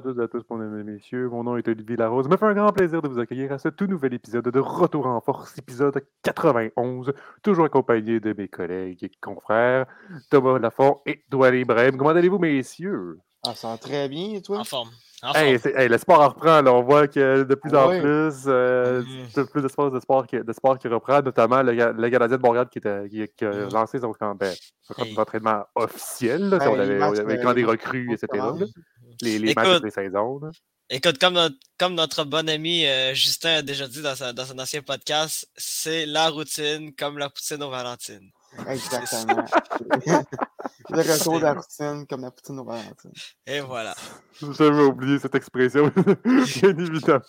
à tous et à tous, mesdames et messieurs. Mon nom est Olivier Larose. Ça me fait un grand plaisir de vous accueillir à ce tout nouvel épisode de Retour en Force, épisode 91, toujours accompagné de mes collègues et confrères Thomas Lafont et Douane Ibrahim. Comment allez-vous, messieurs? Ah, ça va très bien, et toi? En forme. Hey, le sport en reprend. Là. On voit que de plus ah en plus, euh, mm. de plus de sport, de, sport qui, de sport qui reprend, notamment le, le Canadien de Montréal qui, était, qui, qui a mm. lancé son, ben, son hey. entraînement officiel. Là, on avait, avec des recrues, etc. Les, les écoute, matchs des saisons. Écoute, comme notre, comme notre bon ami euh, Justin a déjà dit dans, sa, dans son ancien podcast, c'est la routine comme la poutine aux Valentines. Exactement. le retour de la routine comme la poutine aux Valentines. Et voilà. J'avais oublié cette expression, bien évidemment.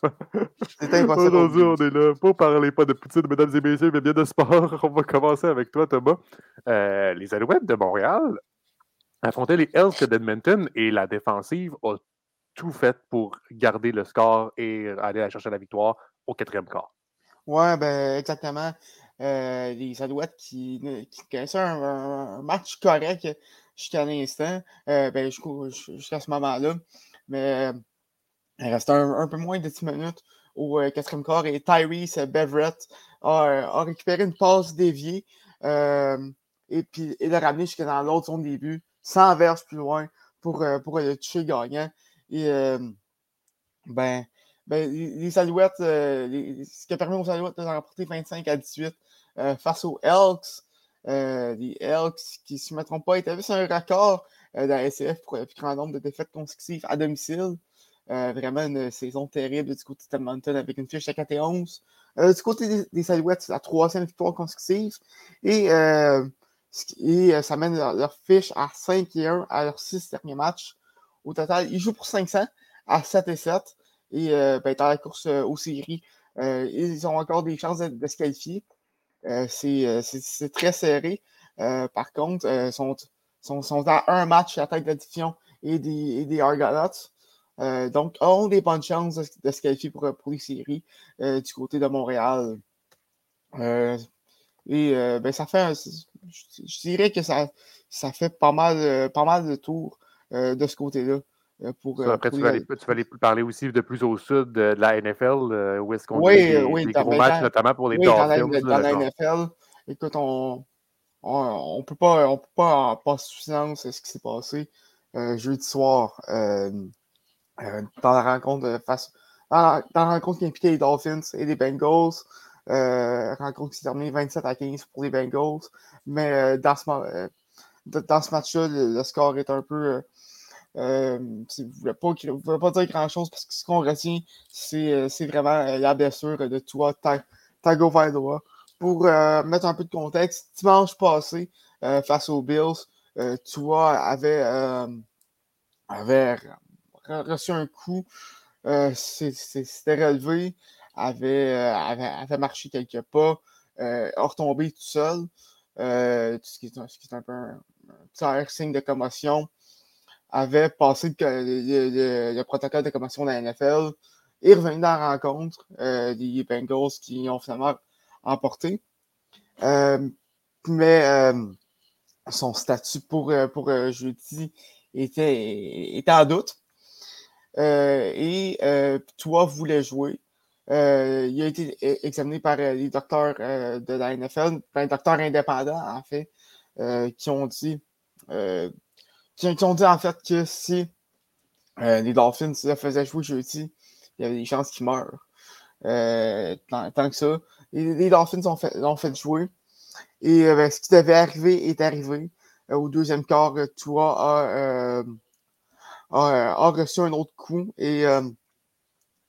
C'est impossible. Aujourd'hui, on est là pour parler pas de poutine, mesdames et messieurs, mais bien de sport. On va commencer avec toi, Thomas. Euh, les Alouettes de Montréal affrontait les Elks d'Edmonton et la défensive a tout fait pour garder le score et aller chercher la victoire au quatrième quart. Oui, ben, exactement. Euh, les Alouettes qui, qui connaissaient un, un, match correct jusqu'à l'instant, euh, ben, jusqu'à ce moment-là. Mais euh, il reste un, peu moins de 10 minutes au euh, quatrième quart et Tyrese Beverett a, récupéré une passe déviée et puis il l'a ramené jusque dans l'autre zone des buts. 100 verges plus loin pour, euh, pour le toucher gagnant. Et euh, ben, ben, les Alouettes, euh, les, ce qui a permis aux Alouettes de remporter 25 à 18 face aux Elks. Les Elks qui ne se mettront pas établir un record euh, de la SF pour le plus grand nombre de défaites consécutives à domicile. Vraiment une saison terrible du côté de Edmonton avec une fiche à 4 et 11. du côté des, Salouettes, c'est la troisième victoire consécutive. Et et ça mène leur, fiche à 5 et 1 à leurs 6 derniers matchs. Au total, ils jouent pour 500 à 7 et 7. Et ben, dans la course aux séries, ils ont encore des chances de, se qualifier. Euh, euh, c'est très serré. Euh, par contre, ils sont, à un match à tête division et des, et des Argonauts. Euh, donc, ont des bonnes chances de, se qualifier pour, les séries euh, du côté de Montréal. Euh, et ben, ça fait, je, je, dirais que ça, ça fait pas mal, pas mal de tours de ce côté-là. Pour, après, pour tu, vas aller, tu, vas aller, parler aussi de plus au sud de, la NFL, où est-ce qu'on oui, a des, oui, des gros matchs, notamment pour les oui, Dolphins. Dans la, dans la NFL, écoute, on ne peut pas, on peut pas en passer sous silence ce qui s'est passé euh, jeudi soir euh, euh, dans la rencontre face dans la, dans la rencontre qui impliquait les Dolphins et les Bengals. Rencontre qui s'est terminée 27 à 15 pour les Bengals. Mais dans ce, dans ce match-là, le, score est un peu euh, je ne voulais pas, dire grand-chose parce que ce qu'on retient, c'est vraiment la blessure de toi, Tago Vailoa. Pour euh, mettre un peu de contexte, dimanche passé, euh, face aux Bills, euh, Tua avait, avait reçu un coup, s'était relevé, avait, avait, avait, marché quelques pas, euh, retombé tout seul, ce qui, est, ce, qui est, un peu un, un petit signe de commotion avait passé le, le, le, protocole de commotion de la NFL et revenu dans la rencontre euh, des Bengals qui ont finalement emporté. Euh, mais euh, son statut pour, euh, pour euh, jeudi était, était en doute. Euh, et toi voulait jouer. Il a été examiné par les docteurs de la NFL, un docteur indépendant en fait, qui ont dit qui, ont dit en fait que si euh, les Dolphins se faisaient jouer jeudi, il y avait des chances qu'ils meurent. Euh, tant, que ça. Les, les Dolphins ont fait, ont fait jouer. Et euh, ben, ce qui devait arriver est arrivé. Euh, au deuxième quart, Tua a, euh, a, a, reçu un autre coup et,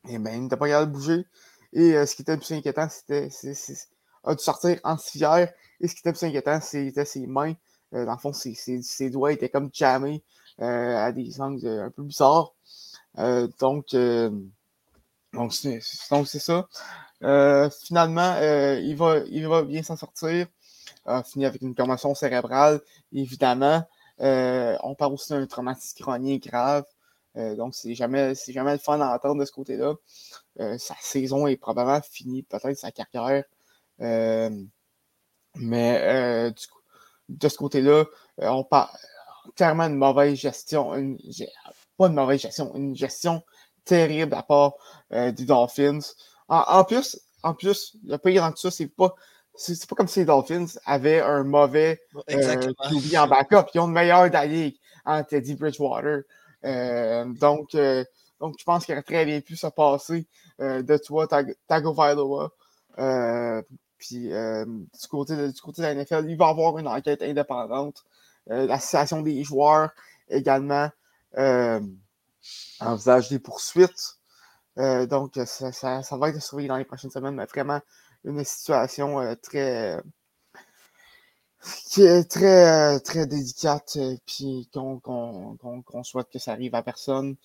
et ben, il n'était pas capable de bouger. Et ce qui était le plus inquiétant, c'était a dû sortir en civière. Et ce qui était le plus inquiétant, c'était ses mains. Euh, dans le fond, ses, ses, ses, doigts étaient comme jammés euh, à des angles un peu bizarres. Euh, donc, donc c'est ça. finalement, il, va, il va bien s'en sortir. fini avec une commotion cérébrale, évidemment. on parle aussi d'un traumatisme chronique grave. Euh, donc, c'est jamais, c'est jamais le fun d'entendre de ce côté-là. Euh, sa saison est probablement finie, peut-être sa carrière. Euh, mais du coup, de ce côté-là, on parle clairement une mauvaise gestion, une, pas une mauvaise gestion, une gestion terrible à part des Dolphins. En, plus, en plus, le pire dans tout ça, c'est pas. C'est pas comme si les Dolphins avaient un mauvais QB en backup. Ils ont le meilleur de la ligue en Teddy Bridgewater. Donc, donc, je pense qu'il aurait très bien pu se passer de toi, Tagovailoa. Puis du, côté de, du côté de la NFL, il va avoir une enquête indépendante. L'association des joueurs également envisage des poursuites. donc, ça, ça, va être surveillé dans les prochaines semaines, mais vraiment une situation très qui est très, très délicate, puis qu'on souhaite que ça arrive à personne.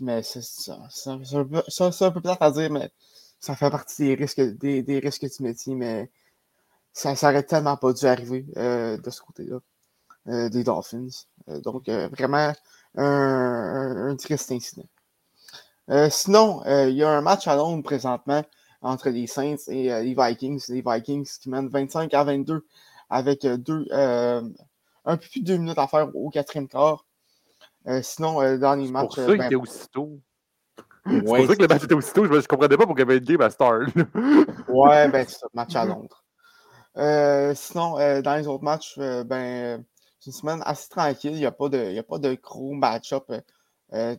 Mais c'est un peu plate à dire, mais ça fait partie des risques, des, des risques du métier, mais ça n'aurait tellement pas dû arriver euh, de ce côté-là, euh, des Dolphins. Euh, donc, vraiment, un, un, triste incident. sinon, il y a un match à Londres présentement entre les Saints et les Vikings. Les Vikings qui mènent 25 à 22 avec deux, un peu plus de deux minutes à faire au quatrième quart. sinon, dans les matchs. C'est pour ça qu'il était aussitôt. C'est pour ça que le match était aussitôt. Je ne comprenais pas pourquoi il y avait une game à Star. ouais, ben c'est ça, match à Londres. Euh, sinon, euh, dans les autres matchs, euh, ben, c'est une semaine assez tranquille. Il n'y a, pas de, a pas de gros match-up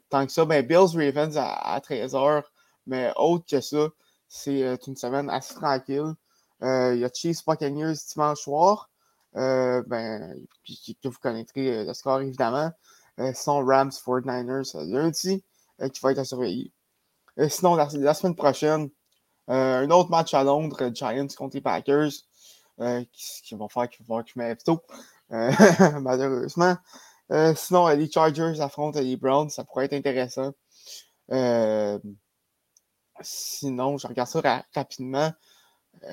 tant que ça. Ben, Bills Ravens à, 13h. Mais autre que ça, c'est une semaine assez tranquille. Il y a Chiefs Buccaneers dimanche soir. ben, que vous connaîtrez le score évidemment. sinon, Rams 49ers lundi qui va être à surveiller. Euh, sinon, la, semaine prochaine, euh, un autre match à Londres, euh, Giants contre les Packers, qui, vont faire qu'il va que je m'aime tôt, malheureusement. sinon, les Chargers affrontent les Browns, ça pourrait être intéressant. sinon, je regarde ça rapidement.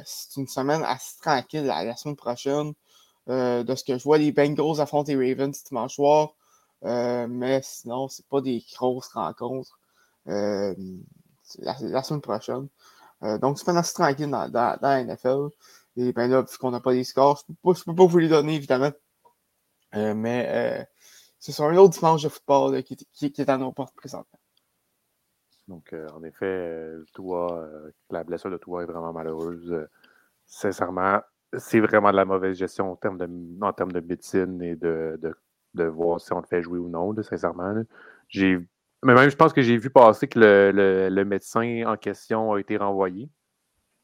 C'est une semaine assez tranquille la, semaine prochaine. de ce que je vois, les Bengals affrontent les Ravens dimanche soir. mais sinon, c'est pas des grosses rencontres. Euh, la, semaine prochaine. Euh, donc, c'est pas assez tranquille dans, la NFL. Et ben là, vu qu'on n'a pas les scores, je ne peux, pas vous les donner, évidemment. Euh, mais ce sera un autre dimanche de football qui, qui, est à nos portes présentement. Donc, en effet, toi, la blessure de toi est vraiment malheureuse. sincèrement, c'est vraiment de la mauvaise gestion en termes de, en termes de médecine et de, de, de voir si on le fait jouer ou non, sincèrement. J'ai mais même, je pense que j'ai vu passer que le, le, médecin en question a été renvoyé.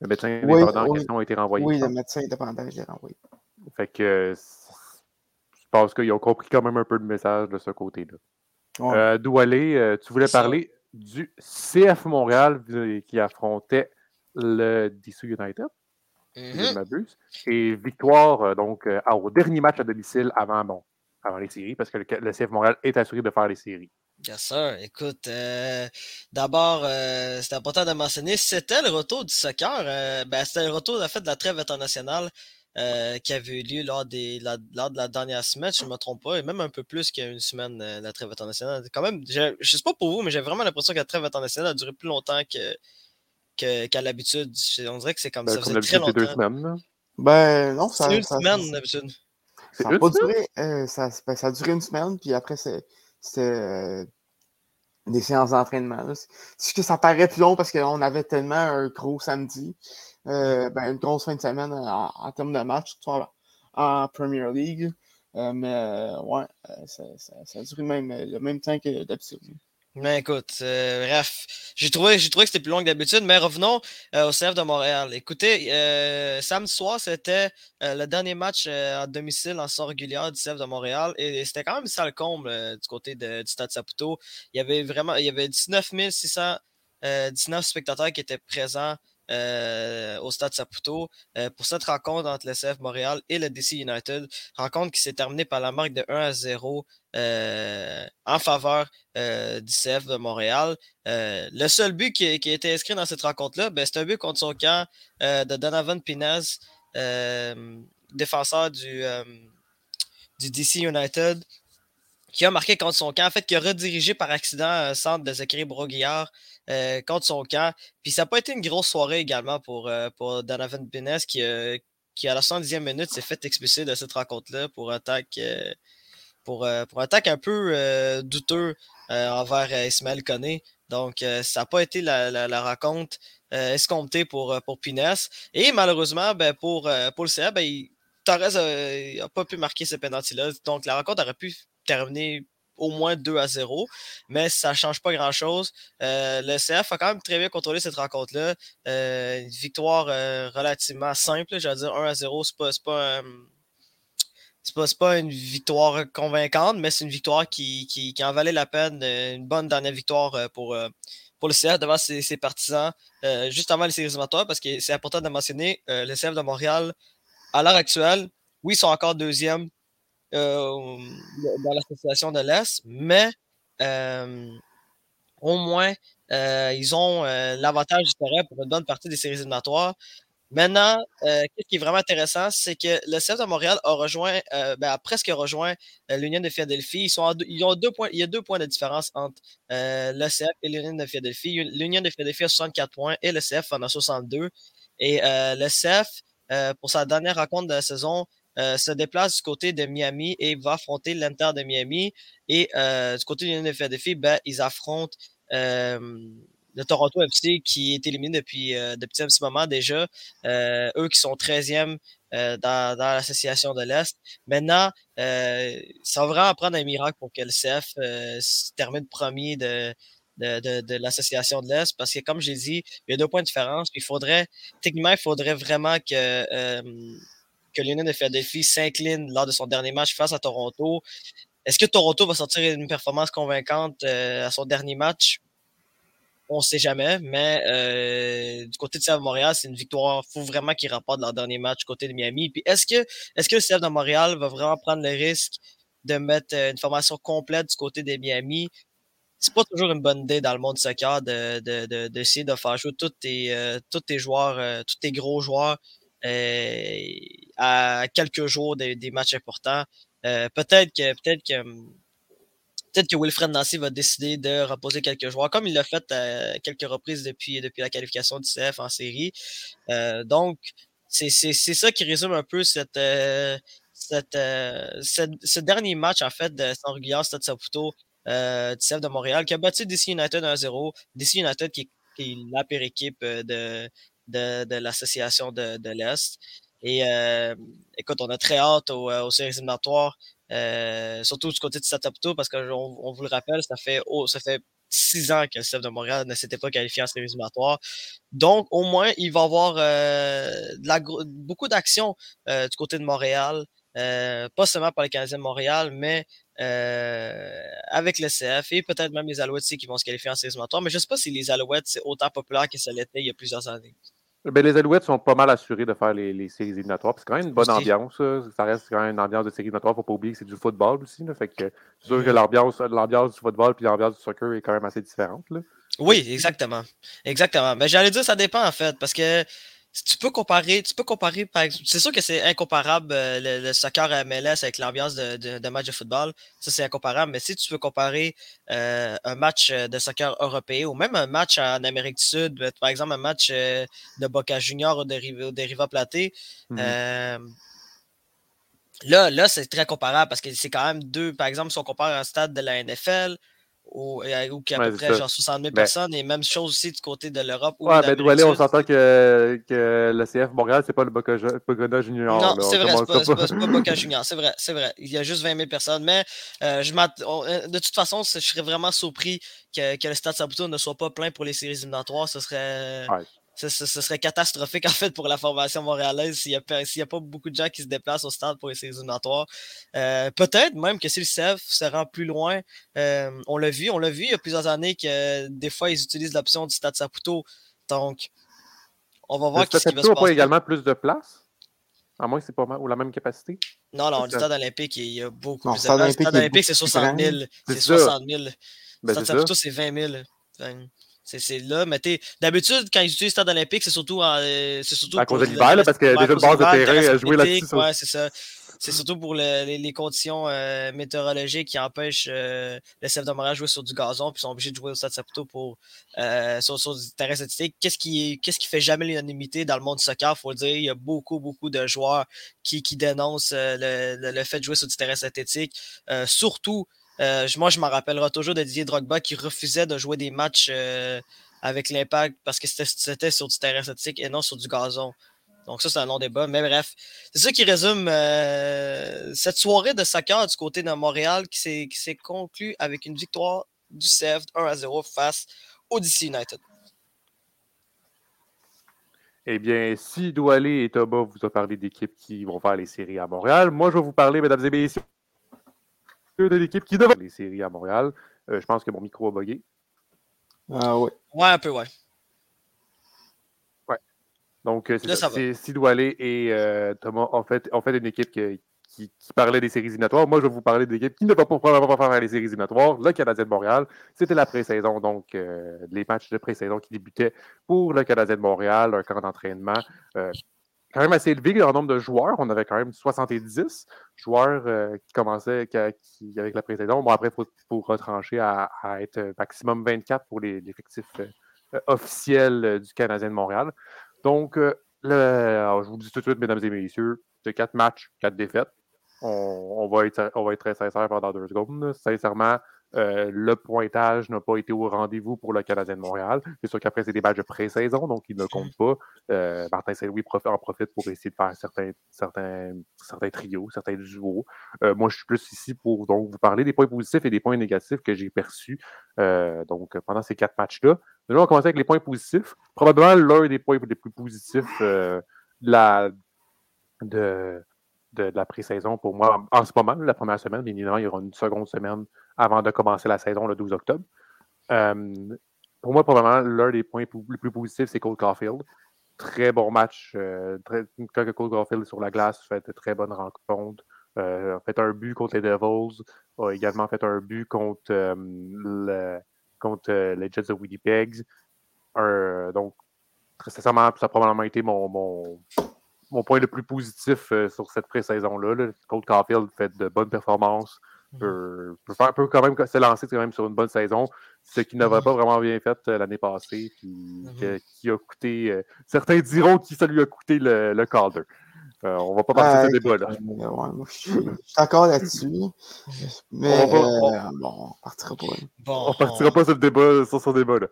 Le médecin indépendant en question a été renvoyé. Oui, le médecin indépendant a été renvoyé. Fait que je pense qu'ils ont compris quand même un peu le message de ce côté-là. Ouais. Euh, Doualé, euh, tu voulais parler du CF Montréal qui affrontait le DC United. Mm Et victoire euh, donc au dernier match à domicile avant, bon, avant les séries, parce que le CF Montréal est assuré de faire les séries. Bien sûr. Écoute, euh, d'abord, euh, c'est important de mentionner, c'était le retour du soccer. Euh, ben, c'était le retour, en fait, de la trêve internationale qui avait eu lieu lors, des, la, lors de la dernière semaine, je ne me trompe pas, et même un peu plus qu'il y a une semaine, la trêve internationale. Quand même, je ne sais pas pour vous, mais j'ai vraiment l'impression que la trêve internationale a duré plus longtemps que, qu'à l'habitude. On dirait que c'est comme ben, ça. Faisait très longtemps. deux semaines. Ben non, ça. C'est une semaine d'habitude. Ça a, pas duré, ça, ben, ça a duré une semaine, puis après, c'est c'était euh, des séances d'entraînement. C'est que ça paraît plus long parce qu'on avait tellement un gros samedi, euh, ben, une grosse fin de semaine en, termes de match, en, en Premier League. Euh, mais ouais, ça, ça, ça, a duré même, le même temps que d'habitude. Mais écoute, euh, bref, j'ai trouvé, trouvé que c'était plus long que d'habitude, mais revenons euh, au CF de Montréal. Écoutez, euh, samedi soir, c'était le dernier match à domicile en sort régulière du CF de Montréal et, c'était quand même sale comble du côté du Stade Saputo. Il y avait vraiment, il y avait 19 619 spectateurs qui étaient présents euh, au Stade Saputo euh, pour cette rencontre entre le CF Montréal et le DC United. Rencontre qui s'est terminée par la marque de 1 à 0 euh, en faveur du CF de Montréal. le seul but qui, a été inscrit dans cette rencontre-là, ben, c'est un but contre son camp de Donovan Pinez, défenseur du, du DC United qui a marqué contre son camp, en fait, qui a redirigé par accident un centre de Zachary Broguillard euh, contre son camp. Puis ça n'a pas été une grosse soirée également pour, euh, pour Donovan Benes qui, qui, à la 70e minute, s'est fait expulser de cette rencontre-là pour attaque pour, pour attaque un peu douteux envers Ismaël Koné. Donc, ça n'a pas été la, la, rencontre escomptée pour, pour Pines. Et malheureusement, ben, pour, pour le CA, ben, Torres n'a pas pu marquer ce penalty-là. Donc, la rencontre aurait pu terminer au moins 2 à 0, mais ça ne change pas grand-chose. Euh, le CF a quand même très bien contrôlé cette rencontre-là. Euh, une victoire euh, relativement simple, veux dire 1 à 0, c'est pas, pas, pas, pas, une victoire convaincante, mais c'est une victoire qui, qui, en valait la peine. Une bonne dernière victoire pour, pour le CF devant ses, partisans, juste avant les séries éliminatoires, parce que c'est important de mentionner, le CF de Montréal, à l'heure actuelle, oui, ils sont encore deuxième euh, dans l'association de l'Est, mais euh, au moins, euh, ils ont l'avantage du terrain pour une bonne partie des séries éliminatoires. Maintenant, ce qui est vraiment intéressant, c'est que le CF de Montréal a rejoint, ben, a presque rejoint l'Union de Philadelphie. Ils, ont deux points, il y a deux points de différence entre le CF et l'Union de Philadelphie. L'Union de Philadelphie a 64 points et le CF en a 62. Et le CF, pour sa dernière rencontre de la saison, euh, se déplace du côté de Miami et va affronter l'Inter de Miami. Et euh, du côté de l'Union de ben, ils affrontent euh, le Toronto FC qui est éliminé depuis, depuis un petit moment déjà. eux qui sont 13e dans, dans l'association de l'Est. Maintenant, ça va vraiment prendre un miracle pour que le CF termine premier de, de, de, de l'association de l'Est parce que, comme j'ai dit, il y a deux points de différence. Il faudrait, techniquement, il faudrait vraiment que que Lionel de Philadelphie s'incline lors de son dernier match face à Toronto. Est-ce que Toronto va sortir une performance convaincante euh, à son dernier match? On ne sait jamais, mais euh, du côté de de Montréal, c'est une victoire. Il faut vraiment qu'ils remportent leur dernier match du côté de Miami. Puis est-ce que, est-ce que le de Montréal va vraiment prendre le risque de mettre euh, une formation complète du côté de Miami? C'est pas toujours une bonne idée dans le monde du soccer de, de, d'essayer de, faire jouer tous tes, tous tes joueurs, tous tes gros joueurs euh, à quelques jours des, matchs importants. Euh, peut-être que peut-être que peut-être que Wilfred Nancy va décider de reposer quelques joueurs, comme il l'a fait à quelques reprises depuis, depuis la qualification du CF en série. Euh, donc, c'est ça qui résume un peu cette, cette, ce dernier match, en fait, de Saint-Régulière, Stade Saputo, euh, du CF de Montréal, qui a battu DC United 1-0. DC United qui, qui est la pire équipe de, de, l'association de, l'Est. Et euh, écoute, on a très hâte aux, euh, séries éliminatoires, euh, surtout du côté de Satapto, parce qu'on on vous le rappelle, ça fait oh, ça fait six ans que le CF de Montréal ne s'était pas qualifié en séries éliminatoires. Donc, au moins, il va y avoir beaucoup d'actions du côté de Montréal, pas seulement par les Canadiens de Montréal, mais avec le CF et peut-être même les Alouettes qui vont se qualifier en séries éliminatoires. Mais je ne sais pas si les Alouettes, c'est autant populaire que ça l'était il y a plusieurs années. Ben, les Alouettes sont pas mal assurés de faire les, séries éliminatoires. C'est quand même une bonne ambiance. Ça reste quand même une ambiance de séries éliminatoires. Faut pas oublier que c'est du football aussi. Fait que c'est sûr que l'ambiance, l'ambiance du football et l'ambiance du soccer est quand même assez différente. Oui, exactement. Exactement. Mais j'allais dire ça dépend en fait. Parce que tu peux comparer, tu peux comparer, par exemple, c'est sûr que c'est incomparable euh, le, soccer à MLS avec l'ambiance de, de, match de football. Ça, c'est incomparable. Mais si tu veux comparer euh, un match euh, de soccer européen ou même un match en Amérique du Sud, par exemple un match de Boca Junior ou de, Riva Platé, mm-hmm. là, là c'est très comparable parce que c'est quand même deux, par exemple, si on compare un stade de la NFL, ou, ou qui a à peu près genre 60 000 ben personnes, et même chose aussi du côté de l'Europe. Ouais, mais Doualé, on s'entend que, que le CF Montréal, c'est pas le Boca, Junior. Non, c'est vrai, c'est pas, pas, Boca Junior, c'est vrai, c'est vrai. Il y a juste 20 000 personnes, mais euh, je euh, de toute façon, je serais vraiment surpris que, que le Stade Saputo ne soit pas plein pour les séries éliminatoires. Ce serait, ce, serait catastrophique en fait pour la formation montréalaise s'il n'y a, pas beaucoup de gens qui se déplacent au stade pour les séries éliminatoires. Euh, peut-être même que si le CEF se rend plus loin, euh, on l'a vu, on l'a vu il y a plusieurs années que des fois ils utilisent l'option du stade Saputo. Donc, on va voir ce qui va se passer. pas également plus de place? À moins que c'est pas mal, ou la même capacité? Non, non, le stade olympique, il y a beaucoup plus de place. Le stade olympique, c'est 60 000. C'est 60 000. Le stade Saputo, c'est 20 000. C'est là, mais d'habitude, quand ils utilisent le stade olympique, c'est surtout, euh, surtout à cause de l'hiver, parce que déjà une base de terrain à jouer là-dessus. Ouais, c'est ça. c'est surtout pour les, conditions euh, météorologiques qui empêchent euh, le CF de Montréal de jouer sur du gazon, puis ils sont obligés de jouer au Stade Saputo pour, sur, sur, du terrain synthétique. Qu'est-ce qui, qu'est-ce qui fait jamais l'unanimité dans le monde du soccer? Il faut le dire, il y a beaucoup, beaucoup de joueurs qui, qui dénoncent le, le, fait de jouer sur du terrain synthétique. surtout, moi, je m'en rappellerai toujours de Didier Drogba qui refusait de jouer des matchs avec l'impact parce que c'était sur du terrain synthétique et non sur du gazon. Donc, ça, c'est un long débat. Mais bref, c'est ça qui résume euh, cette soirée de soccer du côté de Montréal qui s'est conclue avec une victoire du CF 1 à 0 face au DC United. Eh bien, si Doualé et Thomas vous ont parlé d'équipes qui vont faire les séries à Montréal, moi, je vais vous parler, mesdames et messieurs, de l'équipe qui devrait faire les séries à Montréal. Euh, je pense que mon micro a bugué. Ah ouais. Ouais, un peu, ouais. Ouais. Donc, euh, c'est Sidoualé et euh, Thomas ont fait, ont fait une équipe qui, qui, parlait des séries éliminatoires. Moi, je vais vous parler d'équipe qui ne va pas probablement faire les séries éliminatoires. Le Canadien de Montréal, c'était la pré-saison, donc euh, les matchs de pré-saison qui débutaient pour le Canadien de Montréal, un camp d'entraînement quand même assez élevé en nombre de joueurs. On avait quand même 70 joueurs euh, qui commençaient avec la précédente. Bon, après, il faut, retrancher à, être maximum 24 pour l'effectif euh, officiel du Canadien de Montréal. Donc, le, je vous dis tout de suite, mesdames et messieurs, c'est quatre matchs, quatre défaites. On, va être, on va être très sincère pendant deux secondes. Sincèrement, euh, le pointage n'a pas été au rendez-vous pour le Canadien de Montréal. C'est sûr qu'après, c'est des matchs de pré-saison, donc ils ne comptent pas. Euh, Martin Saint-Louis en profite pour essayer de faire certains, certains, certains trios, certains duos. Euh, moi, je suis plus ici pour donc, vous parler des points positifs et des points négatifs que j'ai perçus donc, pendant ces quatre matchs-là. Déjà, on va commencer avec les points positifs. Probablement l'un des points les plus positifs la, de, de, la pré-saison pour moi en ce moment, la première semaine. Bien évidemment, il y aura une seconde semaine avant de commencer la saison le 12 octobre. Euh, pour moi, probablement, l'un des points les plus positifs, c'est Cole Caulfield. Très bon match. Euh, quand Cole Caulfield est sur la glace, fait de très bonnes rencontres. Euh, a fait un but contre les Devils. A également fait un but contre, contre les Jets de Winnipeg. donc, très sincèrement, ça a probablement été mon, mon point le plus positif sur cette pré-saison-là. Là. Cole Caulfield fait de bonnes performances peut, faire, peut quand même se lancer quand même sur une bonne saison, ce qui n'avait pas vraiment bien fait euh, l'année passée, puis mm-hmm. qui a coûté. Euh, certains diront que ça lui a coûté le, le Calder. Euh, on va pas passer à ce débat-là. je, suis d'accord là-dessus. Mais on, euh, bon, partira pas. on partira pas sur le débat, sur ce débat-là.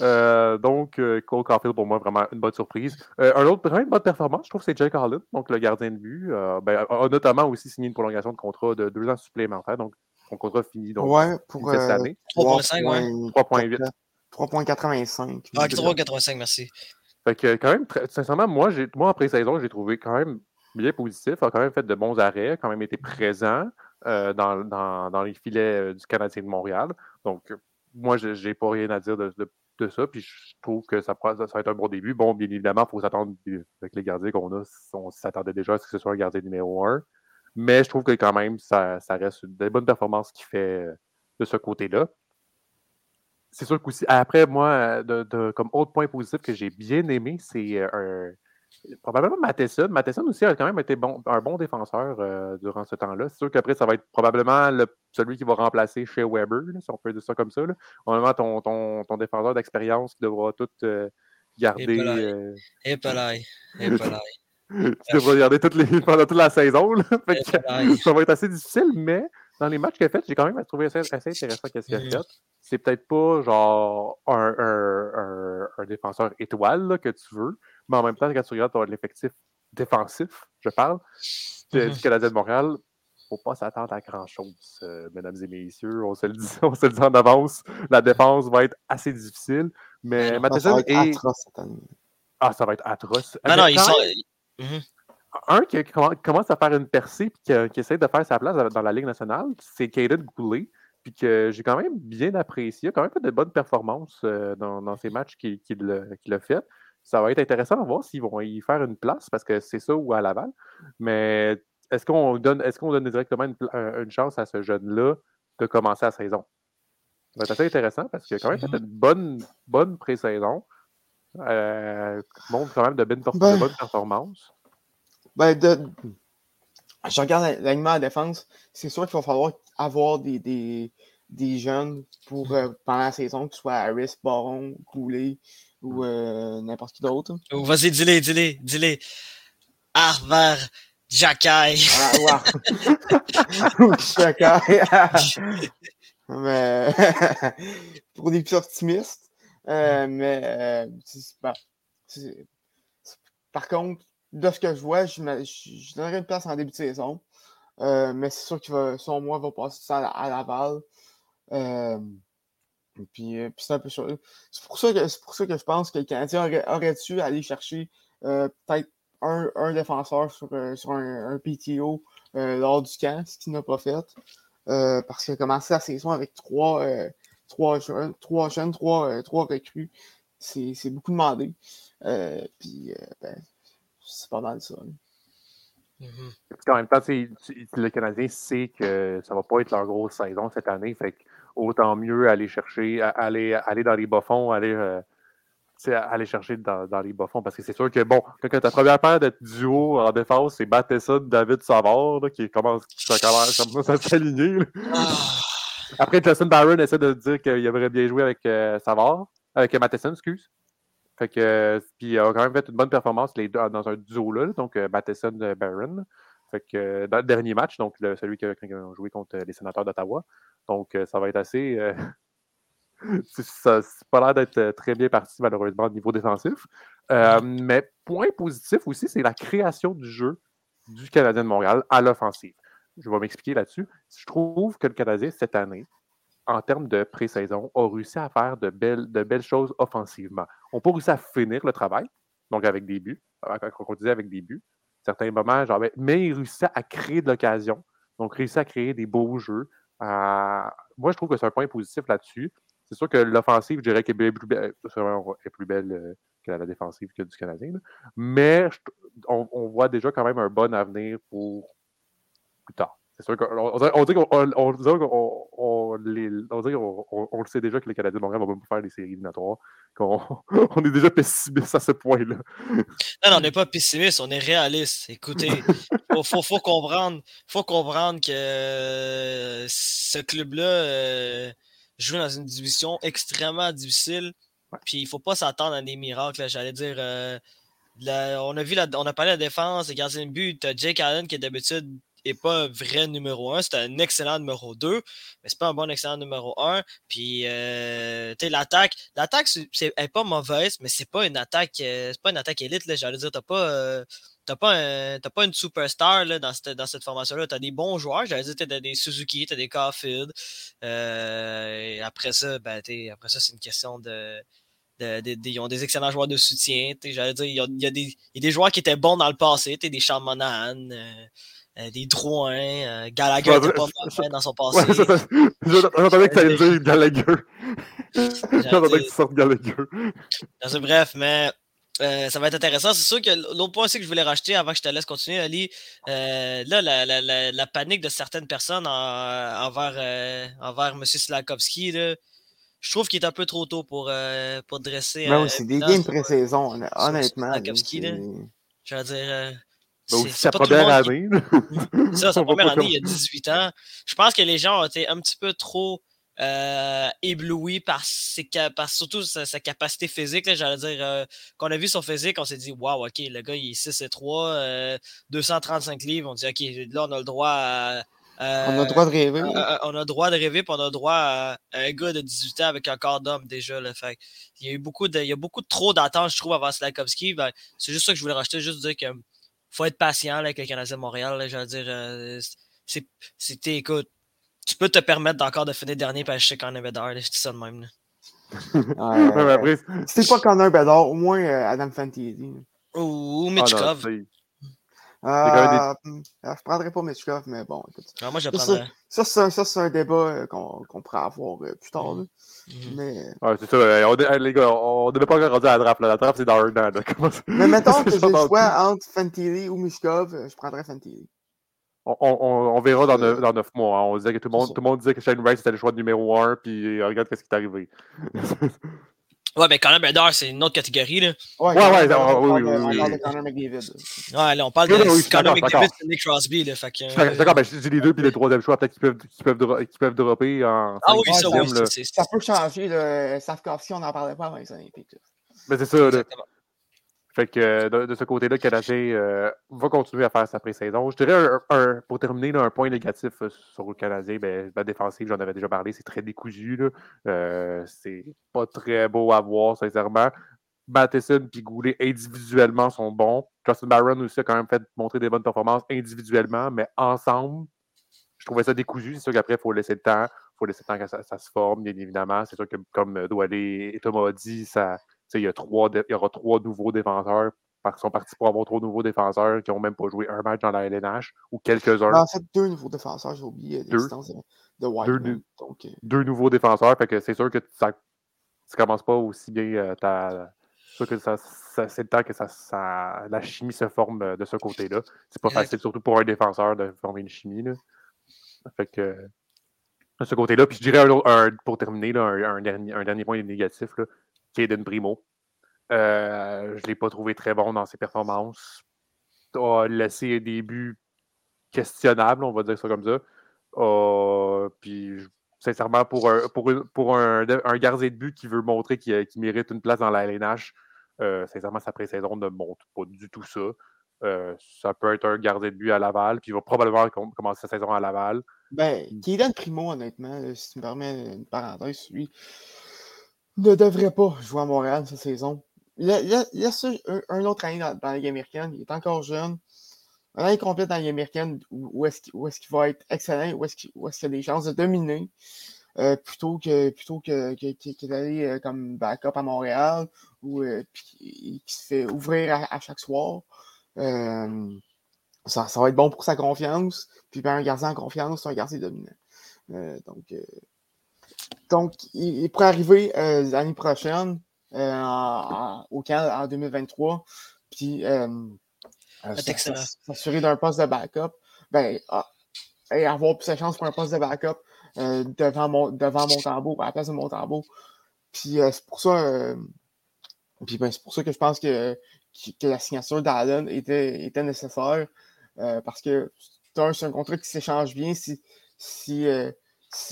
Euh, donc, Cole Caulfield, pour moi, vraiment une bonne surprise. un autre, vraiment une bonne performance, je trouve, c'est Jake Holland, donc le gardien de but. Ben, a notamment aussi signé une prolongation de contrat de deux ans supplémentaires. Donc, son contrat finit donc, ouais, pour, cette année. 3.5, ouais. 3.8. 3.85. Ah, 3.85, merci. Fait que, quand même, sincèrement, moi, moi en pré-saison, j'ai trouvé quand même bien positif, a quand même fait de bons arrêts, a quand même été présent euh, dans, dans, dans, les filets euh, du Canadien de Montréal. Donc, moi, je n'ai pas rien à dire de, de, ça, puis je trouve que ça, ça, va être un bon début. Bon, bien évidemment, il faut s'attendre, avec les gardiens qu'on a, on s'attendait déjà à ce que ce soit un gardien numéro un. Mais je trouve que quand même, ça, ça reste une des bonnes performances qu'il fait euh, de ce côté-là. C'est sûr qu'aussi, après, moi, de, comme autre point positif que j'ai bien aimé, c'est un Probablement Matheson. Matheson aussi a quand même été bon, un bon défenseur euh, durant ce temps-là. C'est sûr qu'après, ça va être probablement celui qui va remplacer chez Weber, si on peut dire ça comme ça. Là. ton, ton, ton défenseur d'expérience qui devra tout euh, garder. Et Pelay. Euh... tu devras garder toutes les, pendant toute la saison. ça va être assez difficile, mais dans les matchs qu'il a fait, j'ai quand même trouvé assez, assez intéressant qu'est-ce qu'il a mm. fait. C'est peut-être pas genre un, un, un, défenseur étoile que tu veux, mais en même temps, quand tu regardes l'effectif défensif, je parle, mm-hmm. du Canadien de Montréal, il ne faut pas s'attendre à grand-chose, euh, mesdames et messieurs. On se, le dit, on se le dit en avance. La défense va être assez difficile. Mais Matheson est. Atroce cette année. Ah, ça va être atroce. Non, non, ils sont. Mm-hmm. Un qui, commence à faire une percée et qui, essaie de faire sa place dans la Ligue nationale, c'est Caden Goulet. Puis que j'ai quand même bien apprécié. Il a quand même fait de bonnes performances euh, dans, dans, ces matchs qu'il a fait ça va être intéressant de voir s'ils vont y faire une place parce que c'est ça ou à Laval. Mais est-ce qu'on donne, est qu'on donne directement une, chance à ce jeune-là de commencer la saison? Ça va être assez intéressant parce qu'il a quand même fait une bonne, bonne pré-saison. Euh, montre quand même de, bonnes, ben, performances. Ben de, je regarde l'alignement à la défense, c'est sûr qu'il va falloir avoir des, des, des jeunes pour euh, pendant la saison, que ce soit Harris, Baron, Coulé ou euh, n'importe qui d'autre. Oh, Vas-y, dis-les, dis-les, dis-les. Arvar Jackay. Ah, wow. Jackay. mais pour des plus optimistes. Euh, mais euh, c'est- par contre, de ce que je vois, je, me- je, je donnerais une place en début de saison. Euh, mais c'est sûr qu'il va, son mois va passer ça à, à Laval. Euh, euh, c'est un peu sûr. C'est pour, ça que- c'est pour ça que je pense que le Canadien aurait, dû aller chercher euh, peut-être un, un défenseur sur, euh, sur un, PTO euh, lors du camp, ce qu'il n'a pas fait. Euh, parce qu'il a commencé la saison avec trois, euh, trois jeunes, trois, euh, recrues. C'est c'est beaucoup demandé. Euh, puis, euh, ben, c'est pas mal ça. Mhm. En même temps, le Canadien sait que ça va pas être leur grosse saison cette année. Fait que autant mieux aller chercher, aller, aller dans les bas-fonds, aller, euh, aller chercher dans, dans les bas-fonds. Parce que c'est sûr que, bon, quand ta première paire de duo en défense, c'est Matheson, David Savard, là, qui commence, ça commence, à s'aligner. Ah, Après, Justin Barron essaie de dire qu'il aimerait bien jouer avec euh, Savard, avec Matheson, excuse. Fait que, euh, puis il a quand même fait une bonne performance les deux, dans un duo-là, là, donc euh, Matheson euh, Barron. Fait que euh, dans le dernier match, donc le- celui qui a, joué contre les sénateurs d'Ottawa. Donc euh, ça va être assez. euh, ça c'est pas l'air d'être euh, très bien parti, malheureusement, au niveau défensif. Euh, mais point positif aussi, c'est la création du jeu du Canadien de Montréal à l'offensive. Je vais m'expliquer là-dessus. Je trouve que le Canadien, cette année, en termes de pré-saison, a réussi à faire de belles, de belles choses offensivement. On n'a pas réussi à finir le travail, donc avec des buts, comme on disait avec des buts, certains moments, genre, mais- mais il réussit à créer de l'occasion, donc réussit à créer des beaux jeux. Euh, moi, je trouve que c'est un point positif là-dessus. C'est sûr que l'offensive, je dirais qu'elle est plus belle, est plus belle euh, que la défensive que du Canadien, mais on, on voit déjà quand même un bon avenir pour plus tard. C'est sûr qu'on on dirait- qu'on le sait déjà que les Canadiens de Montréal vont même pas faire les séries éliminatoires. qu'on on est déjà pessimiste à ce point-là. Non, non, on n'est pas pessimiste, on est réaliste. Écoutez, faut, faut, faut comprendre, faut comprendre que euh, ce club-là euh, joue dans une division extrêmement difficile. Puis il faut pas s'attendre à des miracles. J'allais dire, euh, la- on a vu, la, on a parlé de la défense, les gardiens de but. Jake Allen qui d'habitude n'est pas un vrai numéro un, c'est un excellent numéro 2, mais c'est pas un bon excellent numéro 1. Puis euh, tu l'attaque, l'attaque c'est, elle est pas mauvaise, mais c'est pas une attaque, euh, c'est pas une attaque élite. Là, j'allais dire, t'as pas, euh, t'as pas, pas une superstar là, dans cette, dans cette formation-là. T'as des bons joueurs, j'allais dire, t'as des Suzuki, t'as des Caulfield. Après ça, ben, après ça, c'est une question de. ils ont des excellents joueurs de soutien. J'allais dire, il y, a, des, y a des joueurs qui étaient bons dans le passé, t'sais, des Charles euh, des Drouin, euh, Gallagher Ouais, était ça- pas ça- mal dans son Ouais, passé. ça, ça- J'entendais que tu allais dire Gallagher. J'entendais que tu sortes Gallagher. Bref, mais euh, ça va être intéressant. C'est sûr que l'autre point aussi que je voulais racheter avant que je te laisse continuer, Ali, euh, là, la, la, la, la panique de certaines personnes en- envers, euh, envers M. Slakowski, là, je trouve qu'il est un peu trop tôt pour, euh, pour dresser. Mais un oui, c'est des games pré-saison, hon- honnêtement. Slakowski, là. Je veux dire. Euh, Ben c'est- sa première qui- année. ça, sa première année, il y a 18 ans. Je pense que les gens ont été un petit peu trop euh, éblouis par, ses par surtout sa, sa capacité physique. J'allais dire, euh, qu'on a vu son physique, on s'est dit, waouh, OK, le gars, il est 6 et 3, euh, 235 livres. On dit, OK, là, on a le droit à. à- On a le droit de rêver. euh, euh, on a le droit de rêver, puis on a le droit à, un gars de 18 ans avec un corps d'homme déjà. Là, fait, il, y a eu beaucoup de, il y a beaucoup de trop d'attentes, je trouve, avant Slakowski. Ben, c'est juste ça que je voulais rajouter, juste dire que faut être patient là, avec le Canadien de Montréal. Là, je veux dire, euh, c'est, c'était, écoute, tu peux te permettre d'encore de finir dernier par chez Connor Bedard. Je dis ça de même. Là. Ouais, Ouais, mais après, Si c'est pas Connor Bedard, au moins euh, Adam Fantilli. Ou, ou ah Mitchkov. Euh, euh, Je prendrais pas Mitchkov, mais bon, écoute. Ah, moi, je le Ça, c'est un, ça, c'est un débat euh, qu'on qu'on pourra avoir euh, plus tard. là. Mhm. Mais, Ouais, c'est ça. euh, on les gars, on devait pas encore rendu à la draft. Là. La draft, c'est dans un an. là. Mais mettons que j'ai le choix entre Fantilli ou Mishkov, euh, je prendrais Fantilli. On, on- on verra dans neuf, dans neuf mois. hein. On disait que tout le monde, tout le monde disait que Shane Wright c'était le choix numéro un, puis euh, regarde ce qui est arrivé. Ouais, mais Conor McGregor, c'est une autre catégorie. Là. Ouais, Ouais, ouais, on, oui, parle oui, de- oui, Conor McDavid. Ouais, là, on parle de Conor d'accord, McDavid, c'est Nick Crosby. Là, fait que, Je suis D'accord, ben, je dis les deux, puis le troisième choix, peut-être qu'ils peuvent, qu'ils peuvent, dro- qu'ils peuvent dropper en. Ah oui, Ouais, ça, oui. Ça peut changer. Là. Safkovski, on n'en parlait pas avant les Olympiques. là. Ben, c'est ça, là. Exactement. Fait que euh, de, ce côté-là, Canadien euh, va continuer à faire sa pré-saison. Je dirais, un, pour terminer, un point négatif euh, sur le Canadien, ben, la défensive, j'en avais déjà parlé, c'est très décousu. c'est pas très beau à voir, sincèrement. Matheson et Goulet individuellement sont bons. Justin Barron aussi a quand même fait montrer des bonnes performances individuellement, mais ensemble, je trouvais ça décousu. C'est sûr qu'après, il faut laisser le temps. Il faut laisser le temps que ça, se forme, bien évidemment. C'est sûr que, comme Doualé et Thomas a dit, ça, il y, a trois dé- il y aura trois nouveaux défenseurs parce qu'ils sont partis pour avoir trois nouveaux défenseurs qui n'ont même pas joué un match dans la LNH ou quelques-uns. En fait, deux nouveaux défenseurs, j'ai oublié Deux. l'existence de, Whiteman. Deux. Donc, euh, deux nouveaux défenseurs. Fait que c'est sûr que ça ne commence pas aussi bien euh, ta. c'est sûr que ça, ça- c'est le temps que ça, ça- la chimie se forme euh, de ce côté-là. C'est pas facile, surtout pour un défenseur, de former une chimie. Là. Fait que de ce côté-là. Puis je dirais un- pour terminer, là, un, un dernier, un dernier point négatif, là, Caden Primo. Euh, je ne l'ai pas trouvé très bon dans ses performances. A laissé un début questionnable, on va dire ça comme ça. Euh, puis, sincèrement, pour un, pour une- pour un, un gardien de but qui veut montrer qu'il mérite une place dans la LNH, euh, sincèrement, sa pré-saison ne montre pas du tout ça. Euh, ça peut être un gardien de but à Laval, puis il va probablement com- commencer sa saison à Laval. Ben, Kylian Primo, honnêtement, si tu me permets une parenthèse, lui ne devrait pas jouer à Montréal cette saison. Ça, un, un autre année dans, la Ligue américaine. Il est encore jeune. Un année complète dans la Ligue américaine, où, est-ce qu'il va être excellent, où est-ce qu'il a des chances de dominer, euh, plutôt que plutôt que, d'aller euh, comme backup à Montréal, ou euh, qui se fait ouvrir à, chaque soir. Euh, ça, va être bon pour sa confiance. Puis un gardien en confiance, c'est un gardien dominant. Donc, donc, il, pourrait arriver euh, l'année prochaine euh, en- en- au camp en 2023. Puis euh, s'assurer d'un poste de backup. Ben, ah, et avoir plus de chance pour un poste de backup devant, mon, devant Montembeau, à la place de Montembeau. Puis c'est pour ça. puis ben, c'est pour ça que je pense que, que, que la signature d'Allen était, était nécessaire. parce que c'est un, contrat qui s'échange bien si, si, euh,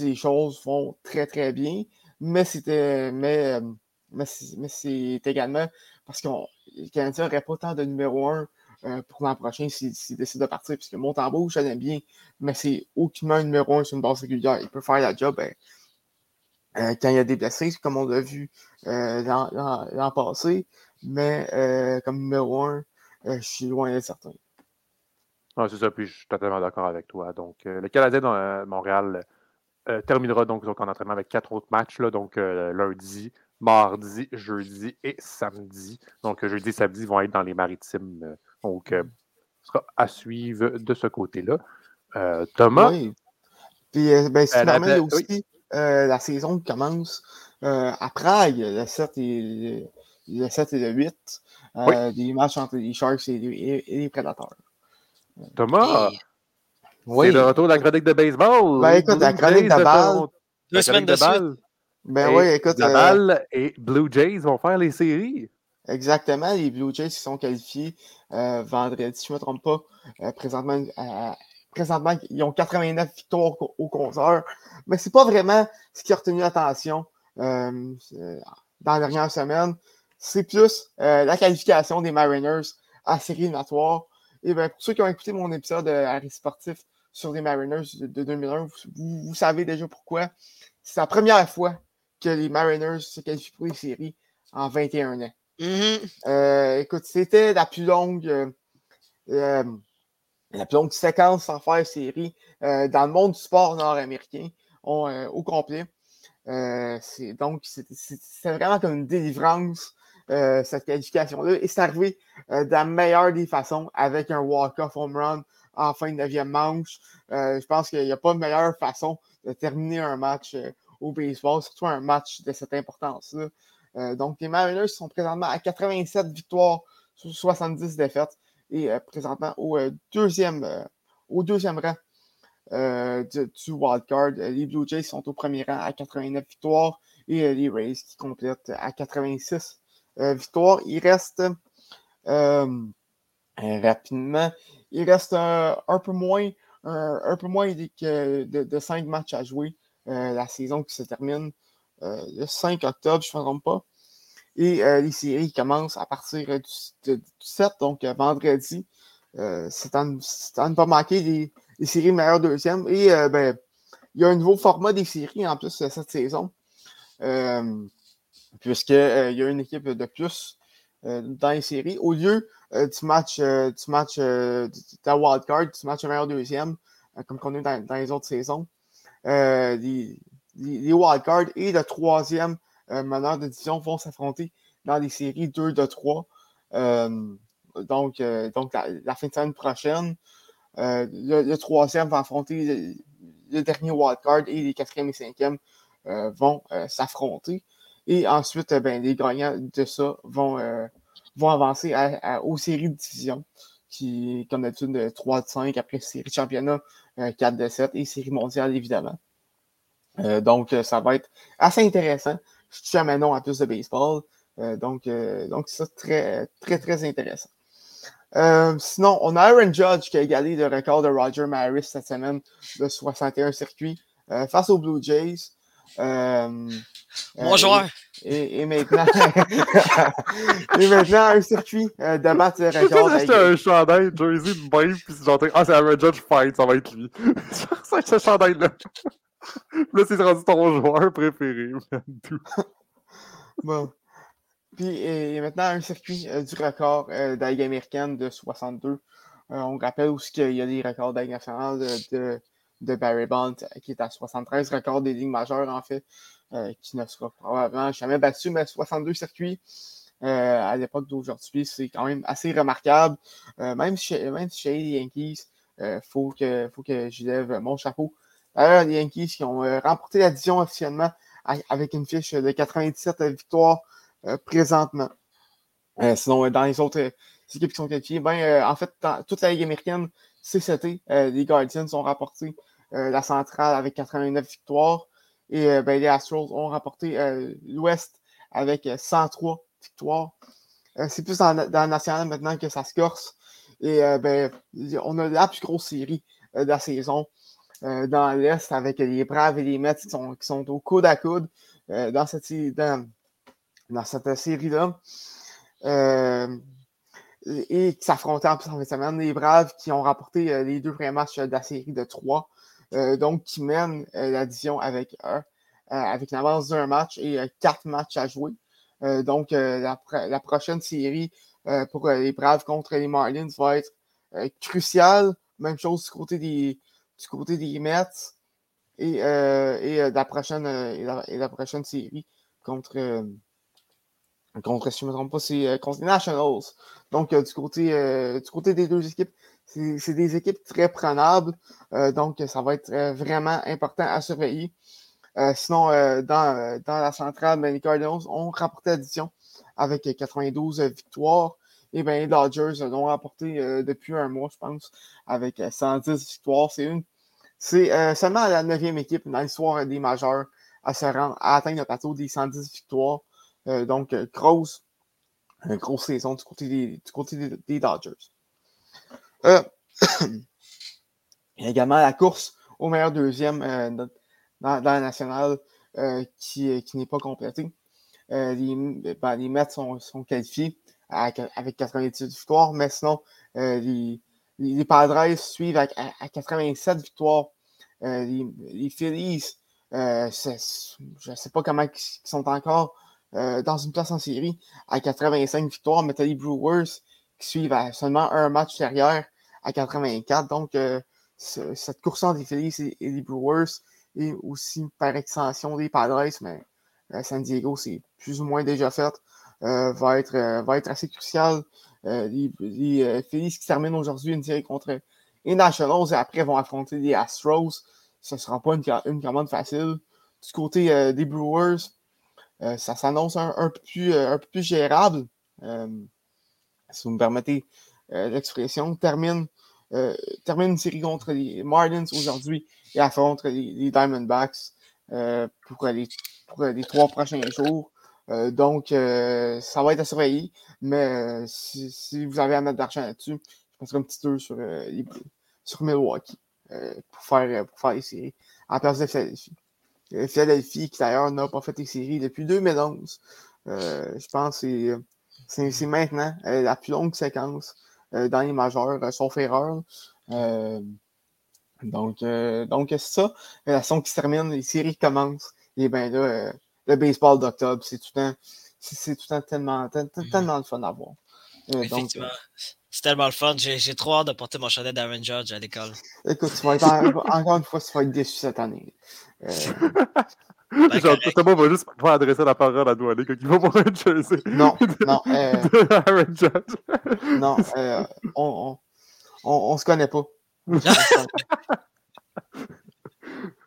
les choses vont très très bien. Mais c'était. Mais, euh, mais c'est également parce que les Canadiens n'auraient pas tant de numéro 1 pour l'an prochain s'ils décident de partir. Puisque Montembeau, je l'aime bien, mais c'est aucunement un numéro 1 sur une base régulière. Il peut faire la job ben, euh, quand il y a des blessés, comme on l'a vu euh, l'an- passé. Mais euh, comme numéro 1, je suis loin d'être certain. Ouais, c'est ça, puis je suis totalement d'accord avec toi. Donc, euh, le Canadien de euh, Montréal euh, terminera donc son camp d'entraînement avec quatre autres matchs, là, donc euh, lundi, mardi, jeudi et samedi. Donc, euh, jeudi et samedi vont être dans les maritimes. euh, donc, euh, ce sera à suivre de ce côté-là. Euh, Thomas, Oui. Puis, euh, ben, si Euh, tu la- permets, il y a la- aussi euh, la saison qui commence euh, à Prague, le 7 et le, le 7 et le 8. euh, Des matchs entre les Sharks et les, et- et les Predators. Thomas, Et c'est le retour de la chronique de baseball. Ben, écoute, la chronique Jays de balle. Deux la semaines de suite. balle. Ben Et oui, écoute, la euh, balle et Blue Jays vont faire les séries. exactement, les Blue Jays qui sont qualifiés euh, vendredi, si je ne me trompe pas. Euh, présentement, euh, présentement, ils ont 89 victoires au, au compteur. Mais c'est pas vraiment ce qui a retenu l'attention dans la dernière semaine. C'est plus euh, la qualification des Mariners à série éliminatoire. Et bien, pour ceux qui ont écouté mon épisode de Harry Sportif sur les Mariners de, de 2001, vous, vous- savez déjà pourquoi. C'est la première fois que les Mariners se qualifient pour les séries en 21 ans. Euh, écoute, c'était la plus longue, euh, euh, la plus longue séquence sans faire série dans le monde du sport nord-américain au complet. Donc, c'est- c'est vraiment comme une délivrance, euh, cette qualification-là. Et c'est arrivé euh, de la meilleure des façons avec un walk-off home run en fin de neuvième manche. Euh, je pense qu'il n'y a pas de meilleure façon de terminer un match euh, au baseball, surtout un match de cette importance-là. Euh, donc, les Mariners sont présentement à 87 victoires sur 70 défaites et présentement au, deuxième, au deuxième rang du, du wildcard. Les Blue Jays sont au premier rang à 89 victoires et les Rays qui complètent à 86 victoires. Il reste rapidement, il reste un peu moins, un, peu moins de, de, 5 matchs à jouer. la saison qui se termine le 5 octobre, je ne me trompe pas. Et les séries commencent à partir du, 7, donc vendredi. c'est à, ne pas manquer les, séries meilleures deuxième. Et ben, il y a un nouveau format des séries en plus cette saison. Euh, Puisqu'il euh, y a une équipe de plus euh, dans les séries. Au lieu euh, du match, du match de la wildcard, du match meilleur deuxième, comme on est dans, dans, les autres saisons, les, wildcards et le troisième meneur de division vont s'affronter dans les séries 2 de 3. donc, donc la, fin de semaine prochaine, le, troisième va affronter le dernier wildcard et les quatrième et cinquième euh, vont euh, s'affronter. Et ensuite, ben, les gagnants de ça vont, euh, vont avancer aux séries de division, qui, comme d'habitude, 3 de 5, après série de championnat, 4 de 7 et série mondiale, évidemment. donc, ça va être assez intéressant. Je suis à plus de baseball. donc, donc c'est très, très, très intéressant. Euh, sinon, on a Aaron Judge qui a égalé le record de Roger Maris cette semaine de 61 circuits euh, face aux Blue Jays. Euh, bon joueur. Et, maintenant, et maintenant, un circuit de battre le record. J'ai un chandail, Jersey de même, puis j'entends Ah, c'est Aaron Judge fight, ça va être lui. c'est ce chandail-là. Là, c'est rendu ton joueur préféré. bon. Puis il y a maintenant un circuit euh, du record euh, de américaine de 62. Euh, on rappelle aussi qu'il y a des records de Ligue nationale de, de, Barry Bond qui est à 73, record des lignes majeures en fait, qui ne sera probablement jamais battu, mais 62 circuits. à l'époque d'aujourd'hui, c'est quand même assez remarquable. même, chez, même chez les Yankees, il faut, que, faut que je lève mon chapeau. Les Yankees qui ont remporté la division officiellement avec une fiche de 97 victoires, euh, présentement. Euh, sinon, dans les autres euh, équipes qui sont qualifiées, ben, en fait, toute la Ligue américaine, CCT, les Guardians ont rapporté la centrale avec 89 victoires et ben, les Astros ont rapporté l'Ouest avec 103 victoires. c'est plus dans, dans, la nationale maintenant que ça se corse. Et ben, on a la plus grosse série de la saison dans l'Est avec les Braves et les Mets qui sont, qui sont au coude à coude dans cette dans, cette série-là. Euh, et qui s'affrontaient en plus en fin de semaine. Les Braves qui ont rapporté euh, les deux premiers matchs de la série de trois. Euh, donc, qui mènent la division avec, avec l'avance d'un match et quatre matchs à jouer. donc, la, la, prochaine série pour les Braves contre les Marlins va être cruciale. Même chose du côté des, du côté des Mets. Et, et, la prochaine, et la, prochaine série contre, contre, si je ne me trompe pas, c'est euh, contre les Nationals. Donc, euh, du, côté, euh, du côté des deux équipes, c'est des équipes très prenables. donc, ça va être vraiment important à surveiller. sinon, dans, dans, la centrale, ben, les Cardinals ont remporté l'addition avec 92 victoires. Et bien, les Dodgers l'ont remporté depuis un mois, je pense, avec 110 victoires. C'est une. C'est seulement la neuvième équipe dans l'histoire des majeurs à se rendre, à atteindre le plateau des 110 victoires. Euh, donc, euh, grosse, grosse saison du côté des, du côté des, Dodgers. Euh, il y a également la course au meilleur deuxième dans, la nationale qui, qui n'est pas complétée. les, ben, les Mets sont, qualifiés avec 98 victoires, mais sinon, les, Padres suivent à, 87 victoires. les Phillies, je ne sais pas comment ils sont encore euh, dans une place en série à 85 victoires, mais les Brewers qui suivent à seulement un match derrière à 84. Donc, euh, cette course entre les Phillies et, les Brewers et aussi par extension des Padres, mais euh, San Diego, c'est plus ou moins déjà fait, va, être, va être assez crucial. les, les Phillies qui terminent aujourd'hui une série contre les Nationals et après vont affronter les Astros. Ce ne sera pas une, commande facile. Du côté des Brewers, euh, ça s'annonce un, peu plus, euh, un peu plus gérable. Euh, si vous me permettez l'expression, termine, termine une série contre les Marlins aujourd'hui et affronte les, Diamondbacks pour les trois prochains jours. donc, ça va être à surveiller. Mais si, vous avez à mettre de l'argent là-dessus, je passerai un petit tour sur, sur Milwaukee pour, faire, pour faire les séries en place de Philadelphie. Philadelphie, qui d'ailleurs n'a pas fait les séries depuis 2011. je pense que c'est maintenant la plus longue séquence dans les majeurs, sauf erreur. Donc, euh, donc c'est ça. La saison qui se termine, les séries commencent. Et bien là, euh, le baseball d'octobre, c'est tout le temps, c'est tout le temps tellement, mm-hmm. tellement, le fun à voir. Euh, Effectivement. c'est tellement le fun. J'ai trop hâte de porter mon chandail d'Aaron Judge à l'école. Écoute, tu vas être encore une fois, tu vas être déçu cette année. Euh... Ben, Genre, Thomas va juste pas adresser la parole à Douane quand il va voir un jersey. Non, non. Euh... Aaron Judge. non, euh, on, on, on, on se connaît pas.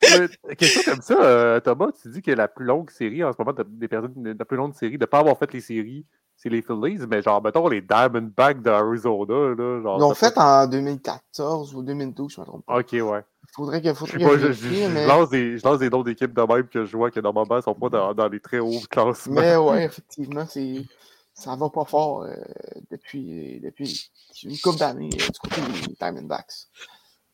Quelque chose comme ça, euh, Thomas, tu dis que la plus longue série en ce moment, des personnes, la plus longue série, de ne pas avoir fait les séries, c'est les Phillies, mais genre, mettons, les Diamondbacks d'Arizona. Ils l'ont fait en 2014 ou 2012, je me trompe pas. Ok, ouais. Faudrait que, faudrait que je, je, je, lance des, je lance des noms d'équipes de même que je vois que normalement ne sont pas dans, dans les très hauts classements. Mais ouais, effectivement, c'est ça va pas fort euh, depuis, depuis une couple d'années euh, du côté des Diamondbacks.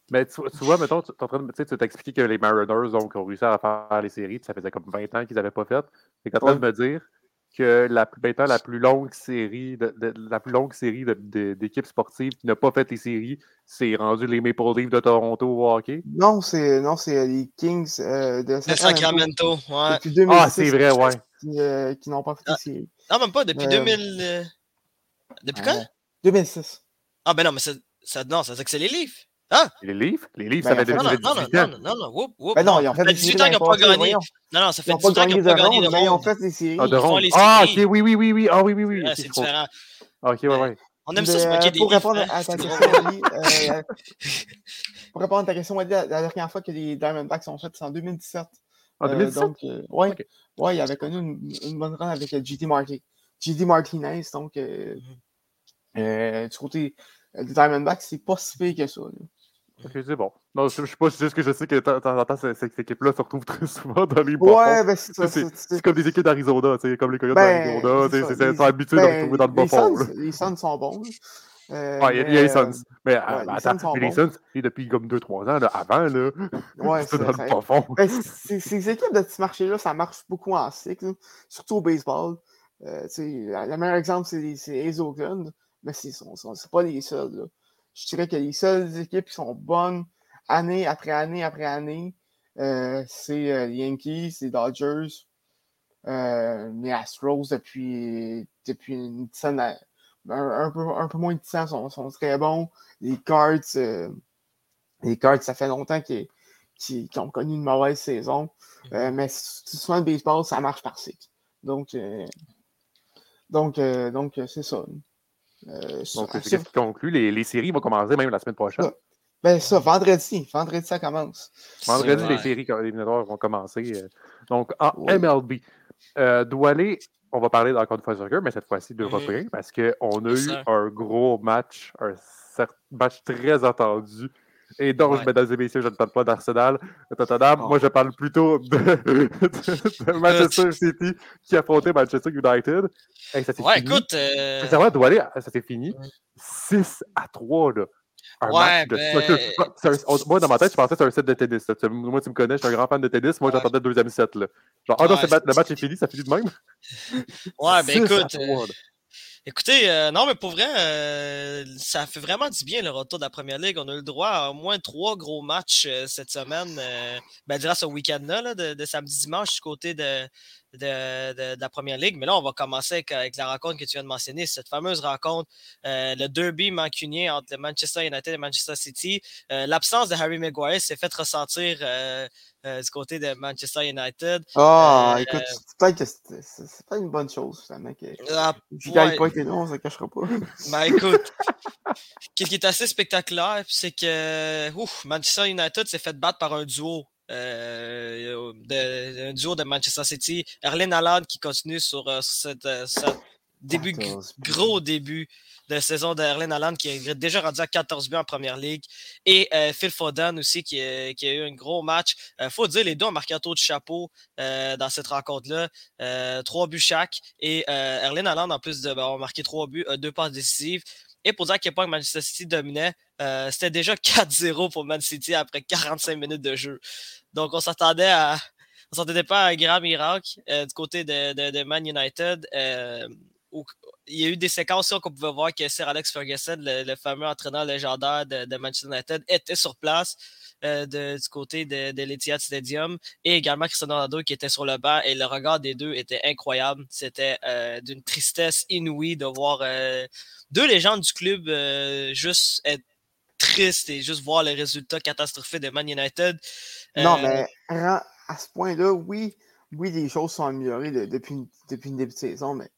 Mais tu, vois, mettons, tu, en train de, tu t'expliquer que les Mariners donc, ont réussi à faire les séries, ça faisait comme 20 ans qu'ils n'avaient pas fait. Tu es en train de me dire que la, maintenant, la plus longue série de, la plus longue série d'équipes sportives qui n'a pas fait les séries, c'est rendu les Maple Leafs de Toronto au hockey? Non, c'est non, c'est les Kings euh, de Sacramento. Ouais. ah, c'est vrai, ouais. Qui, euh, qui n'ont pas fait les ah, séries. Non, même pas, depuis 2000. Euh, depuis quand? 2006. Ah, ben non, mais ça, ça, non, ça dire que c'est les Leafs. Ah! Les livres? Les livres, ben, ça fait depuis 18 non, non, non, non, non, non, whoop, whoop, ben non, ils ont fait 18 ans qu'ils n'ont pas gagné. Non, non, ça fait 18 ans qu'ils n'ont pas gagné de mais ils ont fait des séries. Ah. Ah, ok, oui, oui, oui, oui. Ah, oui, oui, oui. c'est différent. Ok, ouais, ouais. On aime ça se moquer des Pour répondre à ta question, euh, pour répondre à ta question, la dernière fois que les Diamondbacks sont faits, c'est en 2017. En 2017? Donc, ouais, ouais, il avait connu une bonne run avec JD Martinez. JD Martinez, donc, mm-hmm. du côté des Diamondbacks, c'est pas si pire que ça. Ok, c'est bon. Non, je, ne sais pas, c'est juste que je sais que de temps en temps, cette équipe-là se retrouve très souvent dans les bas Ouais, ben c'est ça. C'est comme des équipes d'Arizona, comme les Coyotes ben, d'Arizona. C'est habitué de ben, retrouver dans le bas fond. Les Suns sont bons. Euh, ouais, il y, a les Suns. Mais ouais, attends, les Suns, depuis comme 2-3 ans, là, avant, là, ouais, c'est dans le bas fond. Ben, ces équipes de ce marché-là, ça marche beaucoup en cycle, surtout au baseball. Euh, le meilleur exemple, c'est les Oakland, mais c'est pas les seuls. Là je dirais que les seules équipes qui sont bonnes année après année après année, euh, c'est euh, les Yankees, les Dodgers, euh, les Astros depuis, depuis une dizaine, un, un, peu, un peu moins de 10 ans sont, sont très bons. Les Cards, les Cards, ça fait longtemps qu'ils ont connu une mauvaise saison. Mm-hmm. mais souvent le baseball, ça marche par cycle. Donc, donc, donc c'est ça. Euh, Donc, c'est ce qui conclut. Les, les, séries vont commencer même la semaine prochaine. Ben, ça, vendredi. Vendredi, ça commence. Vendredi, les séries éliminatoires vont commencer. Euh. Donc, en MLB, euh, Doualé, on va parler encore de fois soccer, mais cette fois-ci d'Européen, mm parce qu'on a eu un gros match, un match très attendu et donc, mesdames et messieurs, je ne parle pas d'Arsenal, Tottenham. Moi, je parle plutôt de, Manchester City qui a affronté Manchester United. Et ça s'est ouais, fini. écoute. Euh... ça s'est fini 6 à 3. Là. Un ouais, match de ben... moi, dans ma tête, je pensais que c'était un set de tennis. Moi, tu me connais, je suis un grand fan de tennis. Moi, j'attendais le deuxième set. Là. Genre, ah non, le match est fini, ça finit de même? Ouais, ben écoute. Écoutez, euh, non, mais pour vrai, euh, ça fait vraiment du bien le retour de la première ligue. On a eu le droit à au moins trois gros matchs euh, cette semaine, ben, grâce au week-end-là, de, de samedi-dimanche du côté de, de, la première ligue. Mais là, on va commencer avec, la rencontre que tu viens de mentionner, cette fameuse rencontre, euh, le derby mancunien entre le Manchester United et Manchester City. Euh, l'absence de Harry Maguire s'est fait ressentir euh, du côté de Manchester United. Ah, oh, écoute, peut-être que c'est pas une bonne chose, finalement. Que... Ah, ouais. pas été non, ça ne cachera pas. Ben écoute, ce qui est assez spectaculaire, c'est que ouf, Manchester United s'est fait battre par un duo euh, de, un duo de Manchester City. Erling Haaland qui continue sur, euh, cette, euh, début, gros début de saison d'Erlen Allen qui est déjà rendu à 14 buts en première ligue. Et Phil Foden aussi qui, a eu un gros match. Il faut dire, les deux ont marqué un tour de chapeau dans cette rencontre-là. trois buts chaque. Et Erlen Allen, en plus de ben, marqué trois buts, deux passes décisives. Et pour dire à quel point Manchester City dominait, euh, c'était déjà 4-0 pour Man City après 45 minutes de jeu. Donc on s'attendait à. On s'attendait pas à un grand miracle euh, du côté de, de, Man United. Euh, où il y a eu des séquences qu'on pouvait voir que Sir Alex Ferguson, le, fameux entraîneur légendaire de, de, Manchester United, était sur place du côté de, de l'Etihad Stadium et également Cristiano Ronaldo qui était sur le banc et le regard des deux était incroyable. C'était d'une tristesse inouïe de voir deux légendes du club euh, juste être tristes et juste voir les résultats catastrophiques de Man United. Non, euh, mais à ce point-là, oui, oui, les choses sont améliorées depuis, depuis une début de saison, mais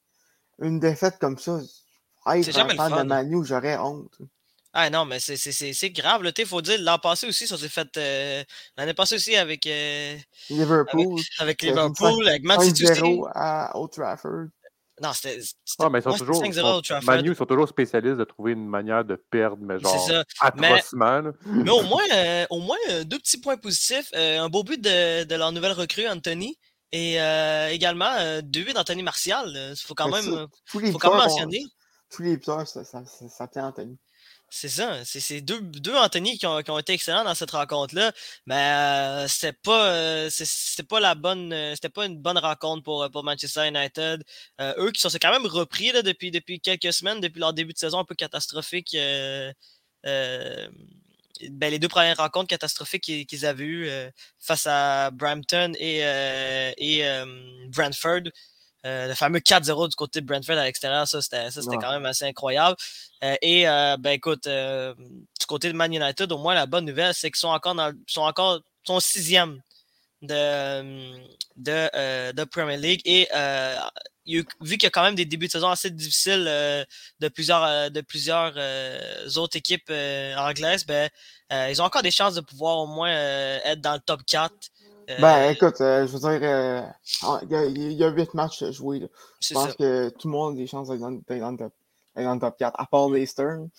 une défaite comme ça, être un fan de Manu, j'aurais honte. Ah non, mais c'est grave. Il faut dire, l'an passé aussi, ça s'est fait. Euh, l'année passée aussi avec. Liverpool. Avec, Liverpool, avec Man City. à Old Trafford. Non, c'était. Ah, mais ils sont toujours. Manu, ils sont toujours spécialistes de trouver une manière de perdre, mais genre atrocement. Mais, au moins, euh, au moins euh, deux petits points positifs. Euh, un beau but de, de, leur nouvelle recrue, Anthony. Et également deux buts d'Anthony Martial. Il faut quand même, faut quand même mentionner. Tous les pieds, ça, ça, ça, tient Anthony. C'est ça. C'est deux, deux Anthony qui ont, qui ont, été excellents dans cette rencontre-là. Mais euh, c'était pas euh, c'était pas la bonne. Euh, c'était pas une bonne rencontre pour, pour Manchester United. Euh, eux qui sont quand même repris là, depuis, depuis quelques semaines, depuis leur début de saison un peu catastrophique. Euh, ben, les deux premières rencontres catastrophiques qu'ils avaient eues face à Brampton et, et Brentford. Euh, le fameux 4-0 du côté de Brentford à l'extérieur, ça c'était quand même assez incroyable. Euh, et euh, ben écoute, du côté de Man United, au moins la bonne nouvelle, c'est qu'ils sont encore dans sont encore sont sixième de, de, de Premier League. Et vu qu'il y a quand même des débuts de saison assez difficiles de plusieurs, de plusieurs autres équipes anglaises, ben, ils ont encore des chances de pouvoir au moins être dans le top 4. Ben, euh, écoute, euh, je veux dire, euh, il y, a huit matchs à jouer. Je pense que tout le monde a des chances d'être dans, dans, le top 4, à part les Stern.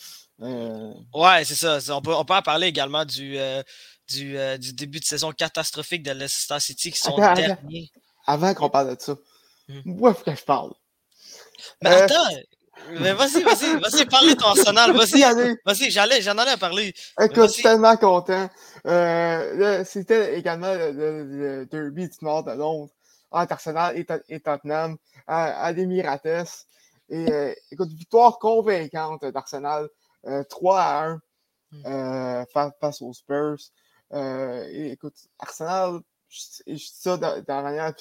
Ouais, c'est ça. On peut, on peut en parler également du, du, du, début de saison catastrophique de Leicester City qui sont derniers. Avant, qu'on parle de ça, mmh. moi, il faut que je parle. Mais attends, mais vas-y, vas-y, vas-y, parle de ton Arsenal, vas-y. Vas-y, j'allais, j'en allais à parler. Écoute, je suis tellement content. Euh, C'était également le, derby du nord de Londres entre Arsenal et, Tottenham à, à des Mirates. Et euh, écoute, victoire convaincante d'Arsenal, euh, 3 à 1 hmm. euh, face, face, aux Spurs. Euh, et écoute, Arsenal, je, je dis ça dans, dans la manière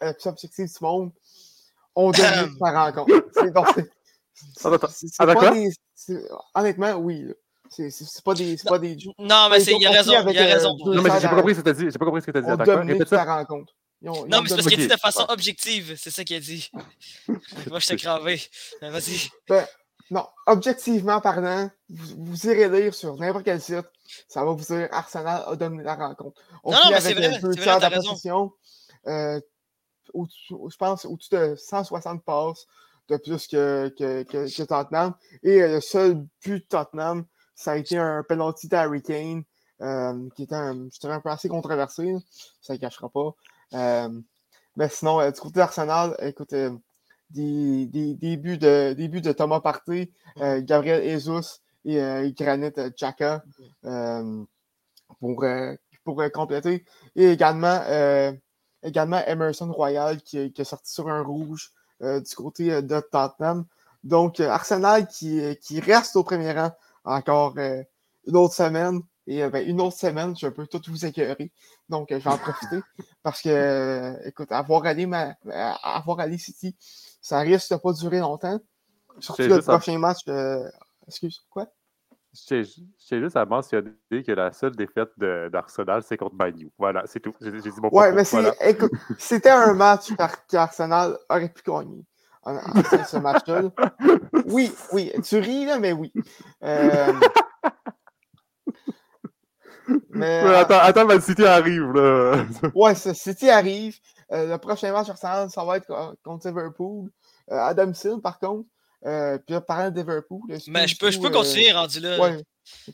la plus objective du monde, on domine sa rencontre. C'est des, honnêtement, oui. C'est pas des. Pas des non, mais il y a raison. Il a raison. Non, mais j'ai pas compris ce que tu as dit. J'ai pas compris ce que tu as dit. D'accord. Répète ça. rencontre. Ont, non, mais c'est parce qu'il dit de façon objective. C'est ça qu'il a dit. Moi, je t'ai cravé. Vas-y. Ben, non, objectivement parlant, vous, vous, irez lire sur n'importe quel site. Ça va vous dire Arsenal a dominé la rencontre. On non, non, mais c'est vrai. De position. Euh, je pense au-dessus de 160 passes de plus que, que, que, Tottenham. Et euh, le seul but de Tottenham, ça a été un penalty d'Harry Kane, euh, qui était un, je un peu assez controversé. Ça ne cachera pas. Mais sinon, du côté d'Arsenal, écoute, des, des, des, buts de, des buts de Thomas Partey, Gabriel Jesus et Granit Xhaka pour, pour compléter. Et également, également Emerson Royal qui, qui est sorti sur un rouge euh, du côté euh, de Tottenham. Donc, euh, Arsenal qui, qui reste au premier rang encore une autre semaine. Et ben, une autre semaine, je peux tout vous écœurer. Donc, je vais en profiter. Parce que, écoute, avoir allé, ma, avoir allé City, ça risque de pas durer longtemps. Surtout le prochain match. excuse, quoi? J'ai juste à mentionner que la seule défaite d'Arsenal, c'est contre Manu. Voilà, c'est tout. J'ai dit bon Ouais, mais c'était un match qu'Arsenal aurait pu gagner. ce match-là. Oui, oui. Tu ris, là, mais oui. Euh... Mais, attends, attends, Man City arrive, là. ouais, City arrive. Euh, le prochain match Arsenal, ça va être contre Liverpool. Euh, Adam Silva, par contre, Euh, puis parlant de Liverpool. Mais je peux, je peux continuer rendu là. Ouais.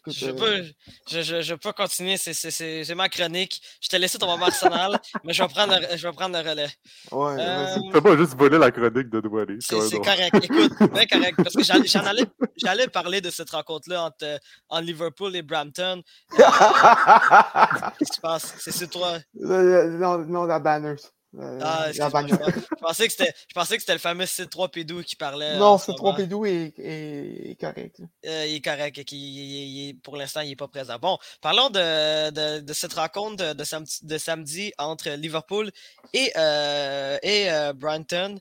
je, peux, je, je, je, peux continuer, c'est ma chronique. Je t'ai laissé ton moment Arsenal, mais je vais, prendre le, je vais prendre le relais. Ouais, euh, Tu peux pas juste voler la chronique de Douane. C'est correct. Écoute, bien correct. Parce que j'en allais, j'allais parler de cette rencontre-là entre, entre, Liverpool et Brampton. Qu'est-ce qui se passe? C'est toi. Non, non, la Banners. Euh, ah, je, je, pensais que c'était le fameux C3P2 qui parlait. Non, C3P2 est, est, correct. Euh, il est correct. Pour l'instant, il n'est pas présent. Bon, parlons de, de, de cette rencontre de, samedi, de, samedi, entre Liverpool et, euh, et euh, Brighton.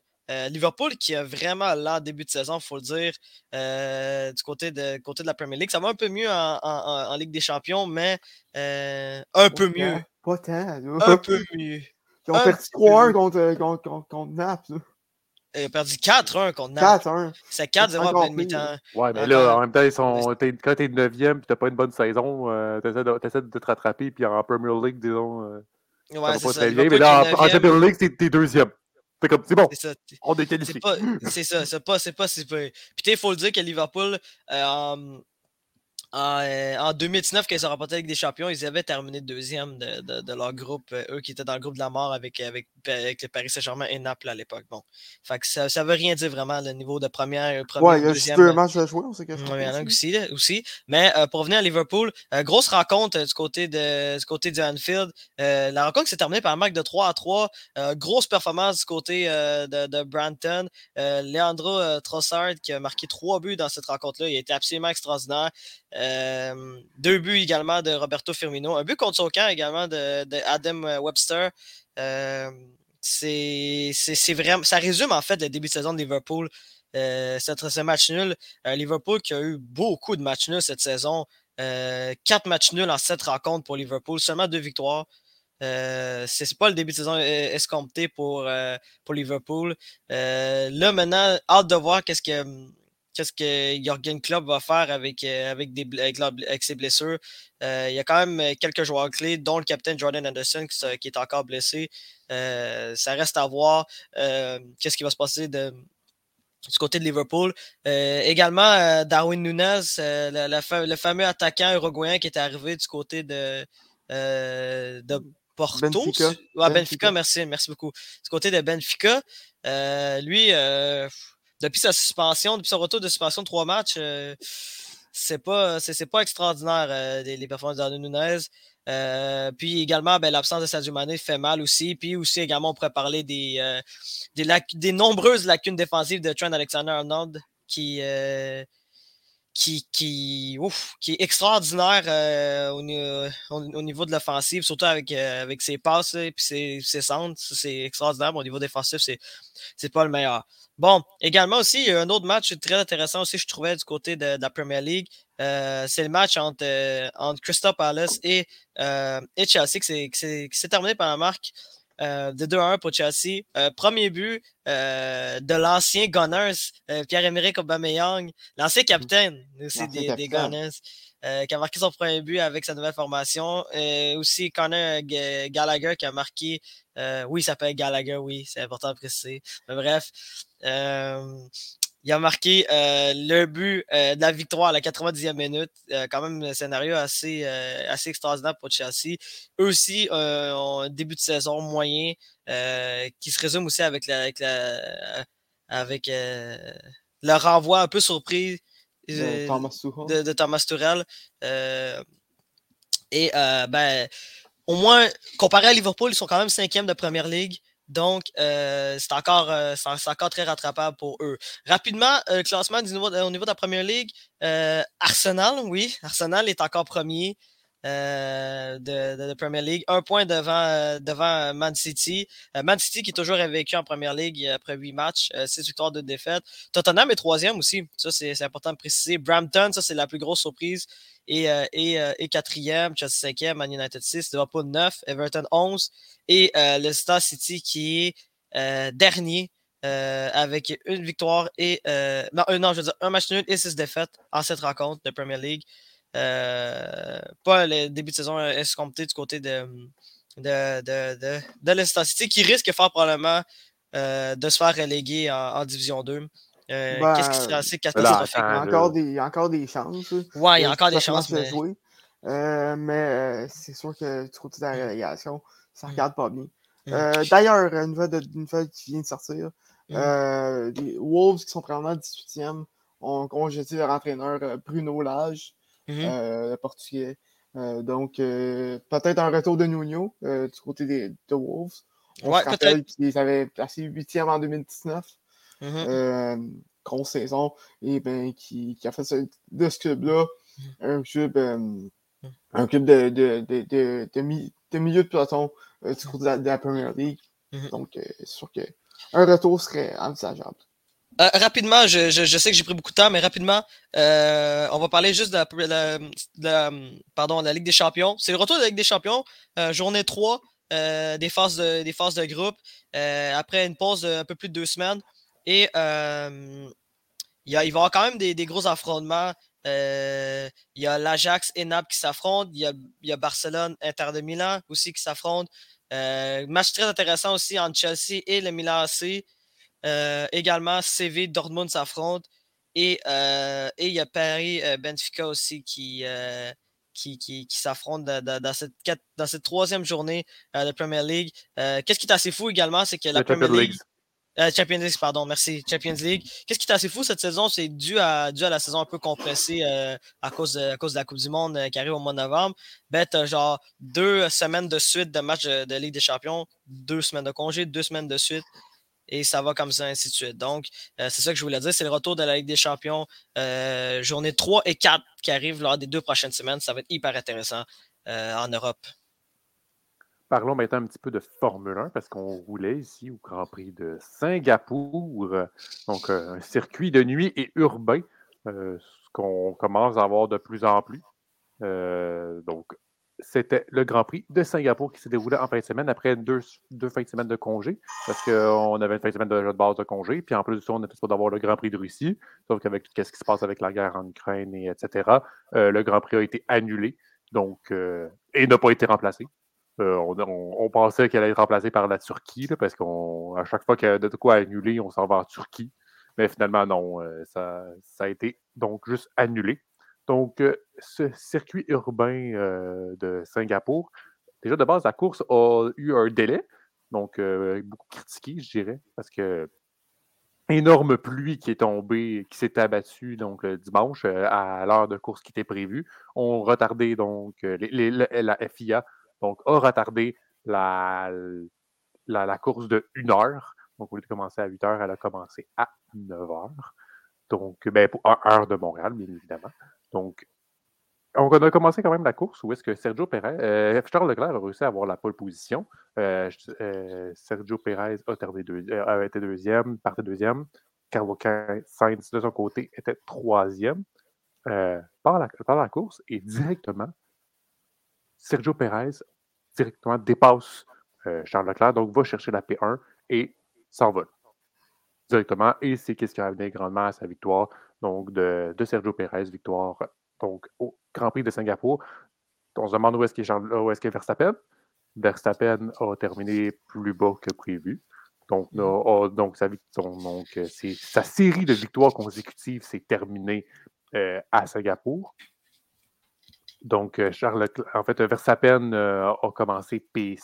Liverpool qui a vraiment là début de saison, il faut le dire, du côté de, côté de la Premier League. Ça va un peu mieux en, en, en Ligue des Champions, mais un peu mieux. Pas tant. Un peu mieux. Ils ont perdu 3-1 contre, contre, contre, contre Naples. Ils ont perdu 4-1 contre Naples. 4-1. C'est 4-0 à pleine mi-temps. Ouais, mais là, en même temps, ils sont... quand t'es 9e et t'as pas une bonne saison, euh, t'essaies de, de, te rattraper. Puis en Premier League, disons, euh, ouais, ça va pas très bien. Mais là, en, en Champions League, t'es deuxième. C'est comme, c'est bon. Ça, on est qualifié. C'est ça, c'est pas, c'est pas si peu. Puis il faut le dire que Liverpool, euh, euh, en, 2019, quand ils ont remporté avec des champions, ils avaient terminé deuxième de, de, de, leur groupe, euh, eux qui étaient dans le groupe de la mort avec, avec, avec le Paris Saint-Germain et Naples à l'époque. Bon. Fait que ça ne veut rien dire vraiment le niveau de première, première ouais, il y a juste deux matchs à jouer, on sait quelque chose. Oui, il y en a aussi. aussi. Mais euh, pour revenir à Liverpool, euh, grosse rencontre du côté de du côté du Anfield. la rencontre s'est terminée par un match de 3 à 3. grosse performance du côté de, de Branton. Leandro Trossard qui a marqué trois buts dans cette rencontre-là. Il a été absolument extraordinaire. Euh, deux buts également de Roberto Firmino. Un but contre son également de, Adam Webster. Euh, c'est vraiment. Ça résume en fait le début de saison de Liverpool. Euh, ce match nul. Liverpool qui a eu beaucoup de matchs nuls cette saison. quatre matchs nuls en sept rencontres pour Liverpool, seulement deux victoires. Euh, c'est pas le début de saison escompté pour, pour Liverpool. là, maintenant, hâte de voir qu'est-ce que qu'est-ce que Jürgen Klopp va faire avec, euh, avec, des, avec, ses blessures. Euh, il y a quand même euh, quelques joueurs clés, dont le capitaine Jordan Anderson qui, est encore blessé. ça reste à voir qu'est-ce qui va se passer de, du côté de Liverpool. également, Darwin Nunez, le, fameux attaquant uruguayen qui est arrivé du côté de, de Porto. Benfica. Benfica. merci, merci beaucoup. Du côté de Benfica, lui, depuis sa suspension, depuis son retour de suspension de trois matchs, euh, c'est pas, pas extraordinaire euh, les, performances d'Arnaud Nunez. Euh, puis également, ben, l'absence de Sadio Mané fait mal aussi. Puis aussi, également, on pourrait parler des, des, des, nombreuses lacunes défensives de Trent Alexander-Arnold qui, qui, qui, ouf, qui est extraordinaire au, au, niveau de l'offensive, surtout avec, avec ses passes et ses, ses centres. C'est extraordinaire. Au niveau défensif, c'est, c'est pas le meilleur. Bon, également aussi, il y a un autre match très intéressant aussi, je trouvais, du côté de, la Premier League. Euh, c'est le match entre, euh, entre Crystal Palace et, euh, et Chelsea qui s'est terminé par la marque de 2-1 pour Chelsea. premier but de l'ancien Gunners, Pierre-Emerick Aubameyang, l'ancien capitaine aussi des, des, Gunners. qui a marqué son premier but avec sa nouvelle formation. Et aussi Connor Gallagher qui a marqué, oui, il s'appelle Gallagher, oui, c'est important de préciser. Mais bref, euh, il a marqué euh, le but euh, de la victoire à la 90e minute. quand même un scénario assez, assez extraordinaire pour Chelsea. Eux aussi ont un début de saison moyen qui se résume aussi avec, la, avec, la, avec le renvoi un peu surpris de Thomas. De, Thomas Tuchel. et ben, au moins, comparé à Liverpool, ils sont quand même cinquième de Première Ligue. Donc, euh, c'est encore, euh, encore très rattrapable pour eux. Rapidement, euh, classement au niveau de la Première Ligue, Arsenal, oui, Arsenal est encore premier. De, de, de, Premier League. Un point devant, devant Man City. Man City qui est toujours vécu en Première League après huit matchs, six victoires, de défaites. Tottenham est troisième aussi. Ça, c'est important de préciser. Brampton, ça, c'est la plus grosse surprise et, euh, et, euh, quatrième, Chelsea cinquième, Man United 6, Liverpool 9, Everton 11 et euh, le Star City qui est dernier avec une victoire et non, je veux dire un match nul et six défaites en cette rencontre de Premier League. Pas le début de saison escompté du côté de, de, de, de, de City qui risque fort probablement de se faire reléguer en, en Division 2. Euh, Ben, Qu'est-ce qui serait assez Il y catastrophique? A là. encore des, il y a encore des chances. Ouais, il y a Euh, encore des chances, mais. jouer. Euh, mais euh, c'est sûr que du côté de la relégation, ça Mm. regarde pas bien. Mm. Euh, D'ailleurs, une nouvelle, qui vient de sortir. Mm. Euh, les Wolves, qui sont probablement 18e, ont congédié leur entraîneur euh, Bruno Lage, Mhm. euh, le portugais. Euh, donc, euh, peut-être un retour de Nuno du côté des de Wolves. On Ouais, se rappelle qu'ils avaient placé 8e en 2019 Mhm. euh, grosse saison, et ben, qui, qui a fait ce- de ce club-là un club, euh, un club de, de, de, de, de mi- de milieu de peloton euh, du côté de la, Premier League. Donc, euh, c'est sûr que un retour serait envisageable. Euh, rapidement, je, je, sais que j'ai pris beaucoup de temps, mais rapidement, euh, on va parler juste de la, pardon, la Ligue des Champions. C'est le retour de la Ligue des Champions, euh, journée 3 euh, des, phases de, des phases de groupe, après une pause d'un peu plus de deux semaines. Et il, y a, il va y avoir quand même des, des gros affrontements. Il y a l'Ajax et Naples qui s'affrontent. Il y a, Barcelone, Inter de Milan aussi qui s'affrontent. Match très intéressant aussi entre Chelsea et le Milan AC. Euh, également, CV Dortmund s'affrontent. Et, euh, et il y a Paris euh, Benfica aussi qui, euh, qui, qui, qui s'affrontent dans, cette, dans cette troisième journée de Premier League. Qu'est-ce qui est assez fou également, c'est que la Premier Champions League. League. Champions League, pardon, merci. Champions League. Qu'est-ce qui est assez fou cette saison? C'est dû à, dû à la saison un peu compressée à, cause de, à cause de la Coupe du Monde qui arrive au mois de novembre. Ben, genre deux semaines de suite de match de, de Ligue des Champions, deux semaines de congé, deux semaines de suite. Et ça va comme ça, ainsi de suite. Donc, euh, c'est ça que je voulais dire. C'est le retour de la Ligue des Champions, euh, journée 3 et 4 qui arrivent lors des deux prochaines semaines. Ça va être hyper intéressant euh, en Europe. Parlons maintenant un petit peu de Formule 1 parce qu'on roulait ici au Grand Prix de Singapour. Donc, un circuit de nuit et urbain, ce qu'on commence à avoir de plus en plus. Donc, c'était le Grand Prix de Singapour qui s'est déroulé en fin de semaine après deux, fins de semaine de congé parce qu'on avait une fin de semaine de de base de congé. Puis en plus de ça, on était supposé d'avoir le Grand Prix de Russie. Sauf qu'avec tout ce qui se passe avec la guerre en Ukraine et etc., euh, le Grand Prix a été annulé. Donc, euh, et n'a pas été remplacé. Euh, on, pensait qu'elle allait être remplacée par la Turquie, parce qu'à chaque fois qu'il y a de quoi annuler, on s'en va en Turquie. Mais finalement, non, ça, ça a été donc juste annulé. Donc, euh, ce circuit urbain euh, de Singapour, déjà de base, la course a eu un délai, donc euh, beaucoup critiqué, je dirais, parce que énorme pluie qui est tombée, qui s'est abattue donc le dimanche à l'heure de course qui était prévue, ont retardé donc la- FIA donc a retardé la, course de 1 heure. Donc, au lieu de commencer à 8 heures, elle a commencé à 9 heures. Donc, ben, pour un heure de Montréal, bien évidemment. Donc, on a commencé quand même la course où est-ce que Sergio Perez, euh, Charles Leclerc a réussi à avoir la pole position. Euh, euh, Sergio Perez a, a été deuxième, partait deuxième. Carlos Sainz, de son côté, était troisième. Par, la, course et directement, Sergio Perez directement dépasse Charles Leclerc, donc va chercher la P1 et s'envole directement. Et c'est ce qui a amené grandement à sa victoire donc de, de Sergio Perez, victoire donc au Grand Prix de Singapour. On se demande où est-ce qu'est est-ce qu'est Verstappen? Verstappen a terminé plus bas que prévu. Donc, a- a- donc, sa, euh, sa série de victoires consécutives s'est terminée euh, à Singapour. Donc, euh, Charles en fait, Verstappen euh, a commencé P,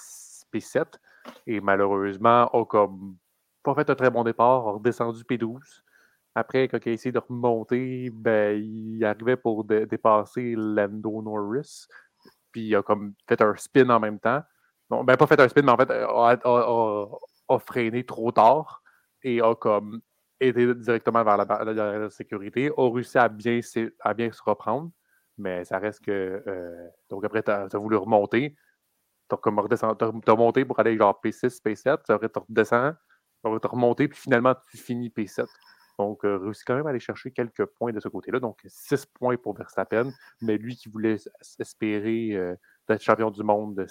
7 et malheureusement a comme pas fait un très bon départ, a redescendu P12. Après, quand il a essayé de remonter, ben, il arrivait pour dé- dépasser Lando Norris. Puis il a comme fait un spin en même temps. Non, ben pas fait un spin, mais en fait, a, a- a- freiné trop tard et a comme été directement vers la, la de sécurité. A réussi à bien, à bien se reprendre, mais ça reste que. euh, donc après, tu as, voulu remonter. Tu as t'as monté pour aller genre P6, P7. Tu redescends, tu as remonté, puis finalement, tu finis P7. Donc, euh, réussi quand même à aller chercher quelques points de ce côté-là. Donc, 6 points pour Verstappen, mais lui qui voulait espérer euh, d'être champion du monde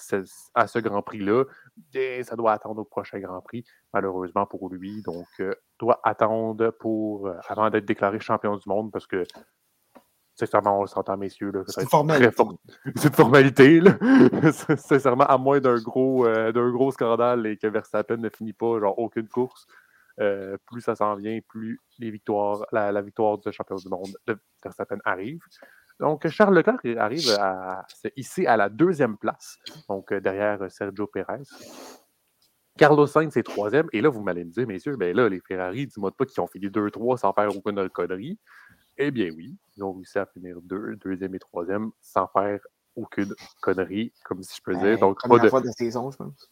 à ce Grand Prix-là, bien, ça doit attendre au prochain Grand Prix, malheureusement pour lui. Donc, euh, doit attendre pour, euh, avant d'être déclaré champion du monde parce que, sincèrement, on s'entend, messieurs, C'est une formalité. C'est une formalité, là. Sincèrement, à moins d'un gros, euh, d'un gros scandale et que Verstappen ne finit pas, genre, aucune course. Euh, plus ça s'en vient, plus les victoires, la, victoire du champion du monde de Verstappen arrive. Donc, Charles Leclerc arrive à, ici à la deuxième place, donc derrière Sergio Perez. Carlos Sainz est troisième. Et là, vous m'allez me dire, messieurs, ben là, les Ferrari, dis-moi pas qu'ils ont fini 2-3 sans faire aucune connerie. Eh bien oui, ils ont réussi à finir deux, deuxième et troisième sans faire aucune connerie, comme si je peux dire. Donc, première de... fois de saison, je pense.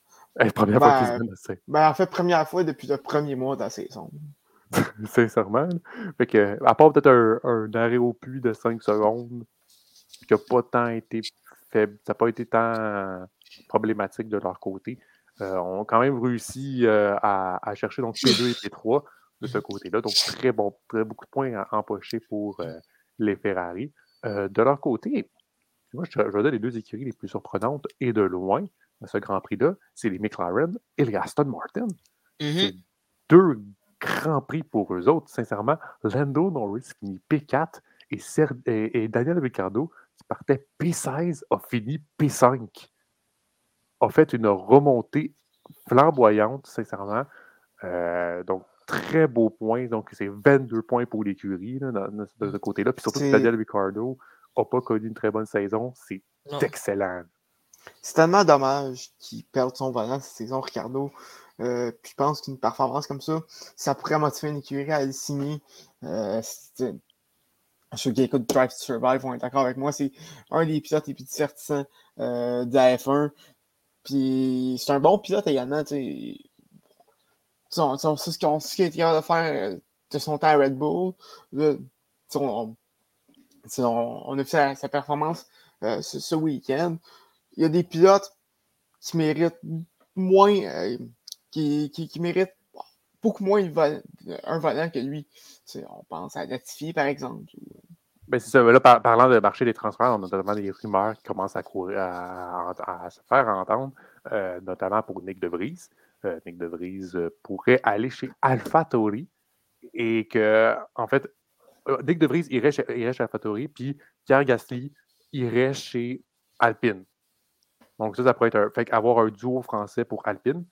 Première fois qu'ils ben, se ben, en fait, première fois depuis le premier mois de la saison. Sincèrement. Fait que, à part peut-être un, un, arrêt au puits de 5 secondes, qui n'a pas tant été faible, ça n'a pas été tant problématique de leur côté. Euh, ont quand même réussi euh, à, à, chercher donc P2 et P3 de ce côté-là. Donc, très bon, très beaucoup de points à empocher pour euh, les Ferrari. de leur côté, moi, je, je les deux écuries les plus surprenantes et de loin à ce Grand Prix-là, c'est les McLaren et les Aston Martin. Mm-hmm. C'est deux grands prix pour eux autres, sincèrement. Lando Norris finit P4 et, et, Daniel Ricciardo, qui partait P16, a fini P5. A fait une remontée flamboyante, sincèrement. Euh, donc, très beau point. Donc, c'est 22 points pour l'écurie de ce côté-là. Puis surtout, Daniel Ricciardo n'a pas connu une très bonne saison. C'est excellent. C'est tellement dommage qu'il perde son volant cette saison, Ricardo. Euh, puis je pense qu'une performance comme ça, ça pourrait motiver une écurie à le signer. Euh, ceux qui écoutent Drive to Survive vont être d'accord avec moi. C'est un des pilotes les plus divertissants euh, de la F1. Puis c'est un bon pilote également. C'est ce qu'il a été capable de faire euh, de son temps à Red Bull. on, a vu sa, performance euh, ce week-end il y a des pilotes qui méritent moins, euh, qui, qui, méritent beaucoup moins un volant que lui. on pense à Latifi, par exemple. Ben c'est ça. Là, parlant de marché des transferts, on a notamment des rumeurs qui commencent à courir, à, se faire entendre, euh, notamment pour Nick De Vries. Euh, Nick De Vries pourrait aller chez AlphaTauri et que, en fait, Nick De Vries irait chez, chez AlphaTauri, puis Pierre Gasly irait chez Alpine. Donc, ça, ça pourrait être un, fait avoir un duo français pour Alpine.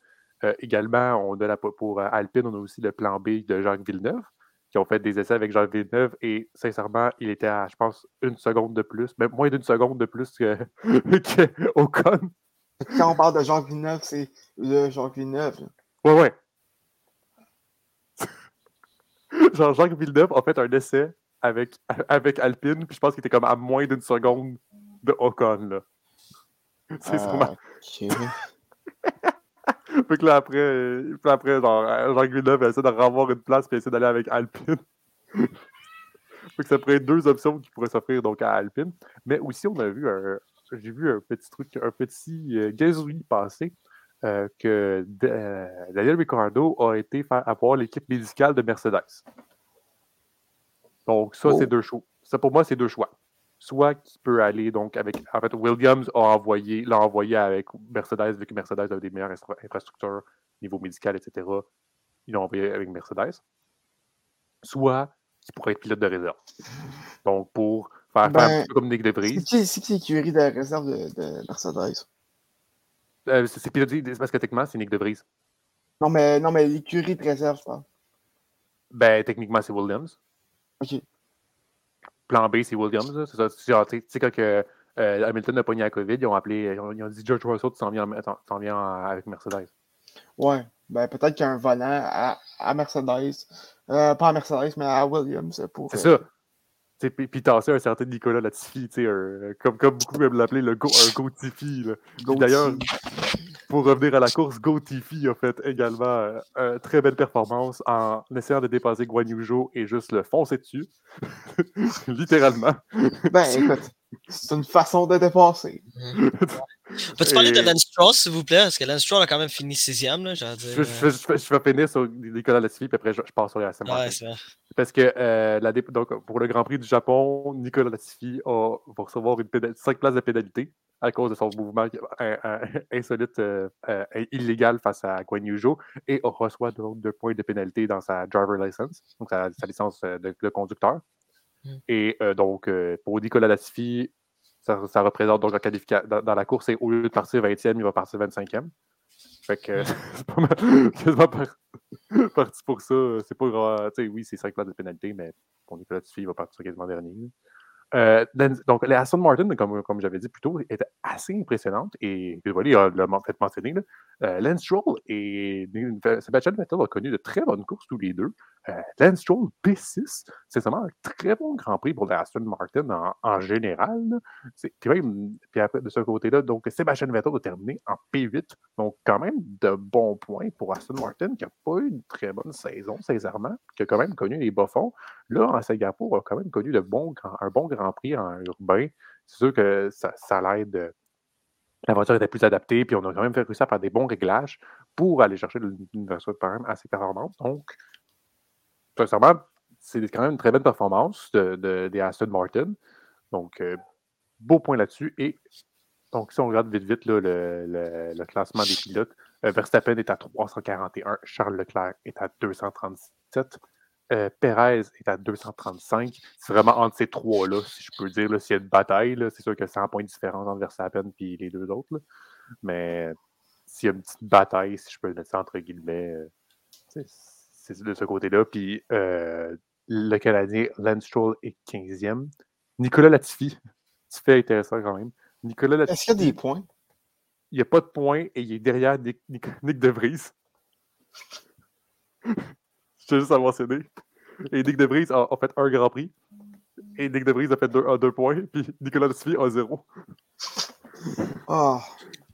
Euh, également, on a la, pour euh, Alpine, on a aussi le plan B de Jacques Villeneuve, qui ont fait des essais avec Jacques Villeneuve. Et sincèrement, il était à, je pense, une seconde de plus, même moins d'une seconde de plus que, que Ocon. Quand on parle de Jacques Villeneuve, c'est le Jacques Villeneuve. Ouais, ouais. Genre, Jacques Villeneuve a fait un essai avec, avec Alpine, puis je pense qu'il était comme à moins d'une seconde de Ocon, là. C'est sûrement. fait que là, après, euh, après genre, euh, Villeneuve essaie de revoir une place et essaie d'aller avec Alpine. fait que ça pourrait être deux options qui pourraient s'offrir donc à Alpine. Mais aussi, on a vu un. J'ai vu un petit truc, un petit euh, gazouillis passer. que Daniel Ricciardo a été faire avoir l'équipe médicale de Mercedes. Donc, ça, c'est oh. deux choix. Ça, pour moi, c'est deux choix soit qui peut aller donc avec. En fait, Williams a envoyé, l'a envoyé avec Mercedes, vu que Mercedes a des meilleures infrastructures niveau médical, etc. Ils l'ont envoyé avec Mercedes. Soit qui pourrait être pilote de réserve. Donc, pour faire, un ben, peu comme Nick DeVries. C'est qui l'écurie de réserve de, Mercedes? Euh, c'est piloté, parce que techniquement, c'est Nick DeVries. Non, mais, non, mais l'écurie de réserve, je. Ben, techniquement, c'est Williams. OK plan B, c'est Williams. C'est ça. Tu sais, quand que, euh, Hamilton a pogné la COVID, ils ont appelé, ils ont, dit George Russell, tu t'en viens, viens, avec Mercedes. Ouais, ben peut-être qu'il y a un volant à, à Mercedes, euh, pas à Mercedes, mais à Williams. C'est euh, ça. Puis tasser un certain Nicolas Latifi, comme, comme beaucoup aiment l'appeler, le go, un Go Tiffy. D'ailleurs, pour revenir à la course, Go Tiffy a fait également euh, une très belle performance en essayant de dépasser Guan et juste le foncer dessus. Littéralement. Ben écoute, c'est une façon de dépasser. Peux-tu parler de Lance Stroll, s'il vous plaît? Parce que Lance Stroll a quand même fini sixième. Là, dire, je, je, je, je, vais finir sur Nicolas Latifi, puis après je, passe sur les SM. Ouais, c'est vrai. Parce que euh, la, donc, pour le Grand Prix du Japon, Nicolas Latifi a, va recevoir une 5 places de pénalité à cause de son mouvement insolite, euh, euh, illégal face à Guan et reçoit donc deux points de pénalité dans sa driver license, donc sa, licence de, conducteur. Mm. Et donc, pour Nicolas Latifi, ça, représente donc la dans, dans, la course, et au lieu de partir 20e, il va partir 25e. Fait que c'est pas mal, quasiment par- parti pour ça. C'est pas grave. Tu sais, oui, c'est 5 places de pénalité, mais pour Nicolas Tiffy, il va partir quasiment dernier. Euh, donc, la Aston Martin, comme, j'avais dit plus tôt, était assez impressionnante. Et voilà, il l'a fait mentionner. Là, euh, Lance Stroll et Sebastian Vettel ont connu de très bonnes courses tous les deux. Euh, Lance Stroll P6, c'est vraiment un très bon Grand Prix pour la Aston Martin en, général. Puis même, puis après, de ce côté-là, donc Sébastien Vettel a terminé en P8. Donc, quand même de bons points pour Aston Martin, qui n'a pas eu une très bonne saison, sincèrement, qui a quand même connu les bas fonds. Là, en Singapour, a quand même connu de bons, un bon Grand Prix en urbain. C'est sûr que ça, l'aide. euh, La voiture était plus adaptée, puis on a quand même fait réussir à faire des bons réglages pour aller chercher une voiture quand même assez performante. Donc, sincèrement, c'est quand même une très bonne performance de, de- des Aston Martin. Donc, euh, beau point là-dessus. Et donc, si on regarde vite, vite là, le classement des pilotes, euh, Verstappen est à 341, Charles Leclerc est à 237, euh, Perez est à 235. C'est vraiment entre ces trois-là, si je peux dire. S'il y a une bataille, c'est sûr que 100 points de différence entre Verstappen et les deux autres. là. Mais s'il y a une petite bataille, si je peux le mettre ça entre guillemets, euh, c'est de ce côté-là. Puis euh, le Canadien Lance Stroll est 15e. Nicolas Latifi, tu fais intéressant quand même. Nicolas Latifi, Est-ce qu'il y a des points? il n'y a pas de points et il est derrière Nick, Nick, Nick De Vries. Je tiens juste à mentionner. Et Nick De Vries a, a fait un Grand Prix. Et Nick De Vries a fait deux, a deux points. Puis Nicolas Latifi a zéro. Ah,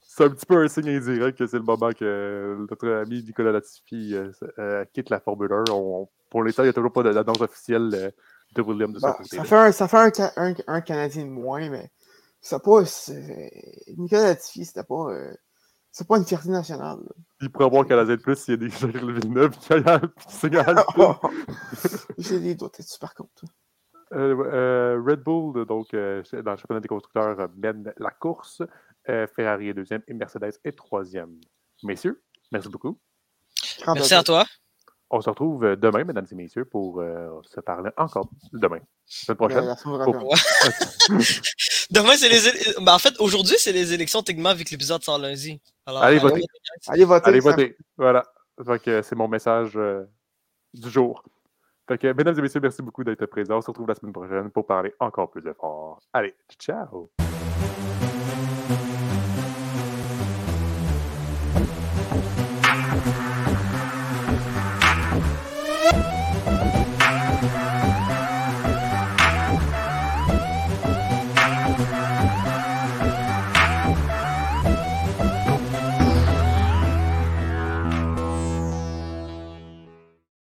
C'est un petit peu un signe indirect que c'est le moment que notre ami Nicolas Latifi euh, euh, quitte la Formule 1. On- pour l'instant, il n'y a toujours pas de- d'annonce officielle de Williams de son bah, côté. ça fait, un, ça fait un, Ca- un, un Canadien de moins, mais c'est pas. c'est- Nicolas Latifi, c'était pas. euh, c'est pas une fierté nationale. là. Il pourrait avoir un Canadien de plus s'il y a des Gilles Villeneuve qui. J'ai des doutes là-dessus, par contre. Euh, euh, Red Bull, donc, euh, dans le championnat des constructeurs, euh, mène la course. Euh, Ferrari est deuxième et Mercedes est troisième. Messieurs, merci beaucoup. Merci à toi. On se retrouve demain, mesdames et messieurs, pour euh, se parler encore demain. Semaine prochaine. La- la semaine prochaine. Demain, c'est les. Ben, en fait, aujourd'hui, c'est les élections techniquement vu que l'épisode sort lundi. Alors, Allez, euh, votez. Allez voter. Allez voter. Voilà. Fait que, euh, c'est mon message euh, du jour. Fait que, mesdames et messieurs, merci beaucoup d'être présents. On se retrouve la semaine prochaine pour parler encore plus de fort. Allez, ciao!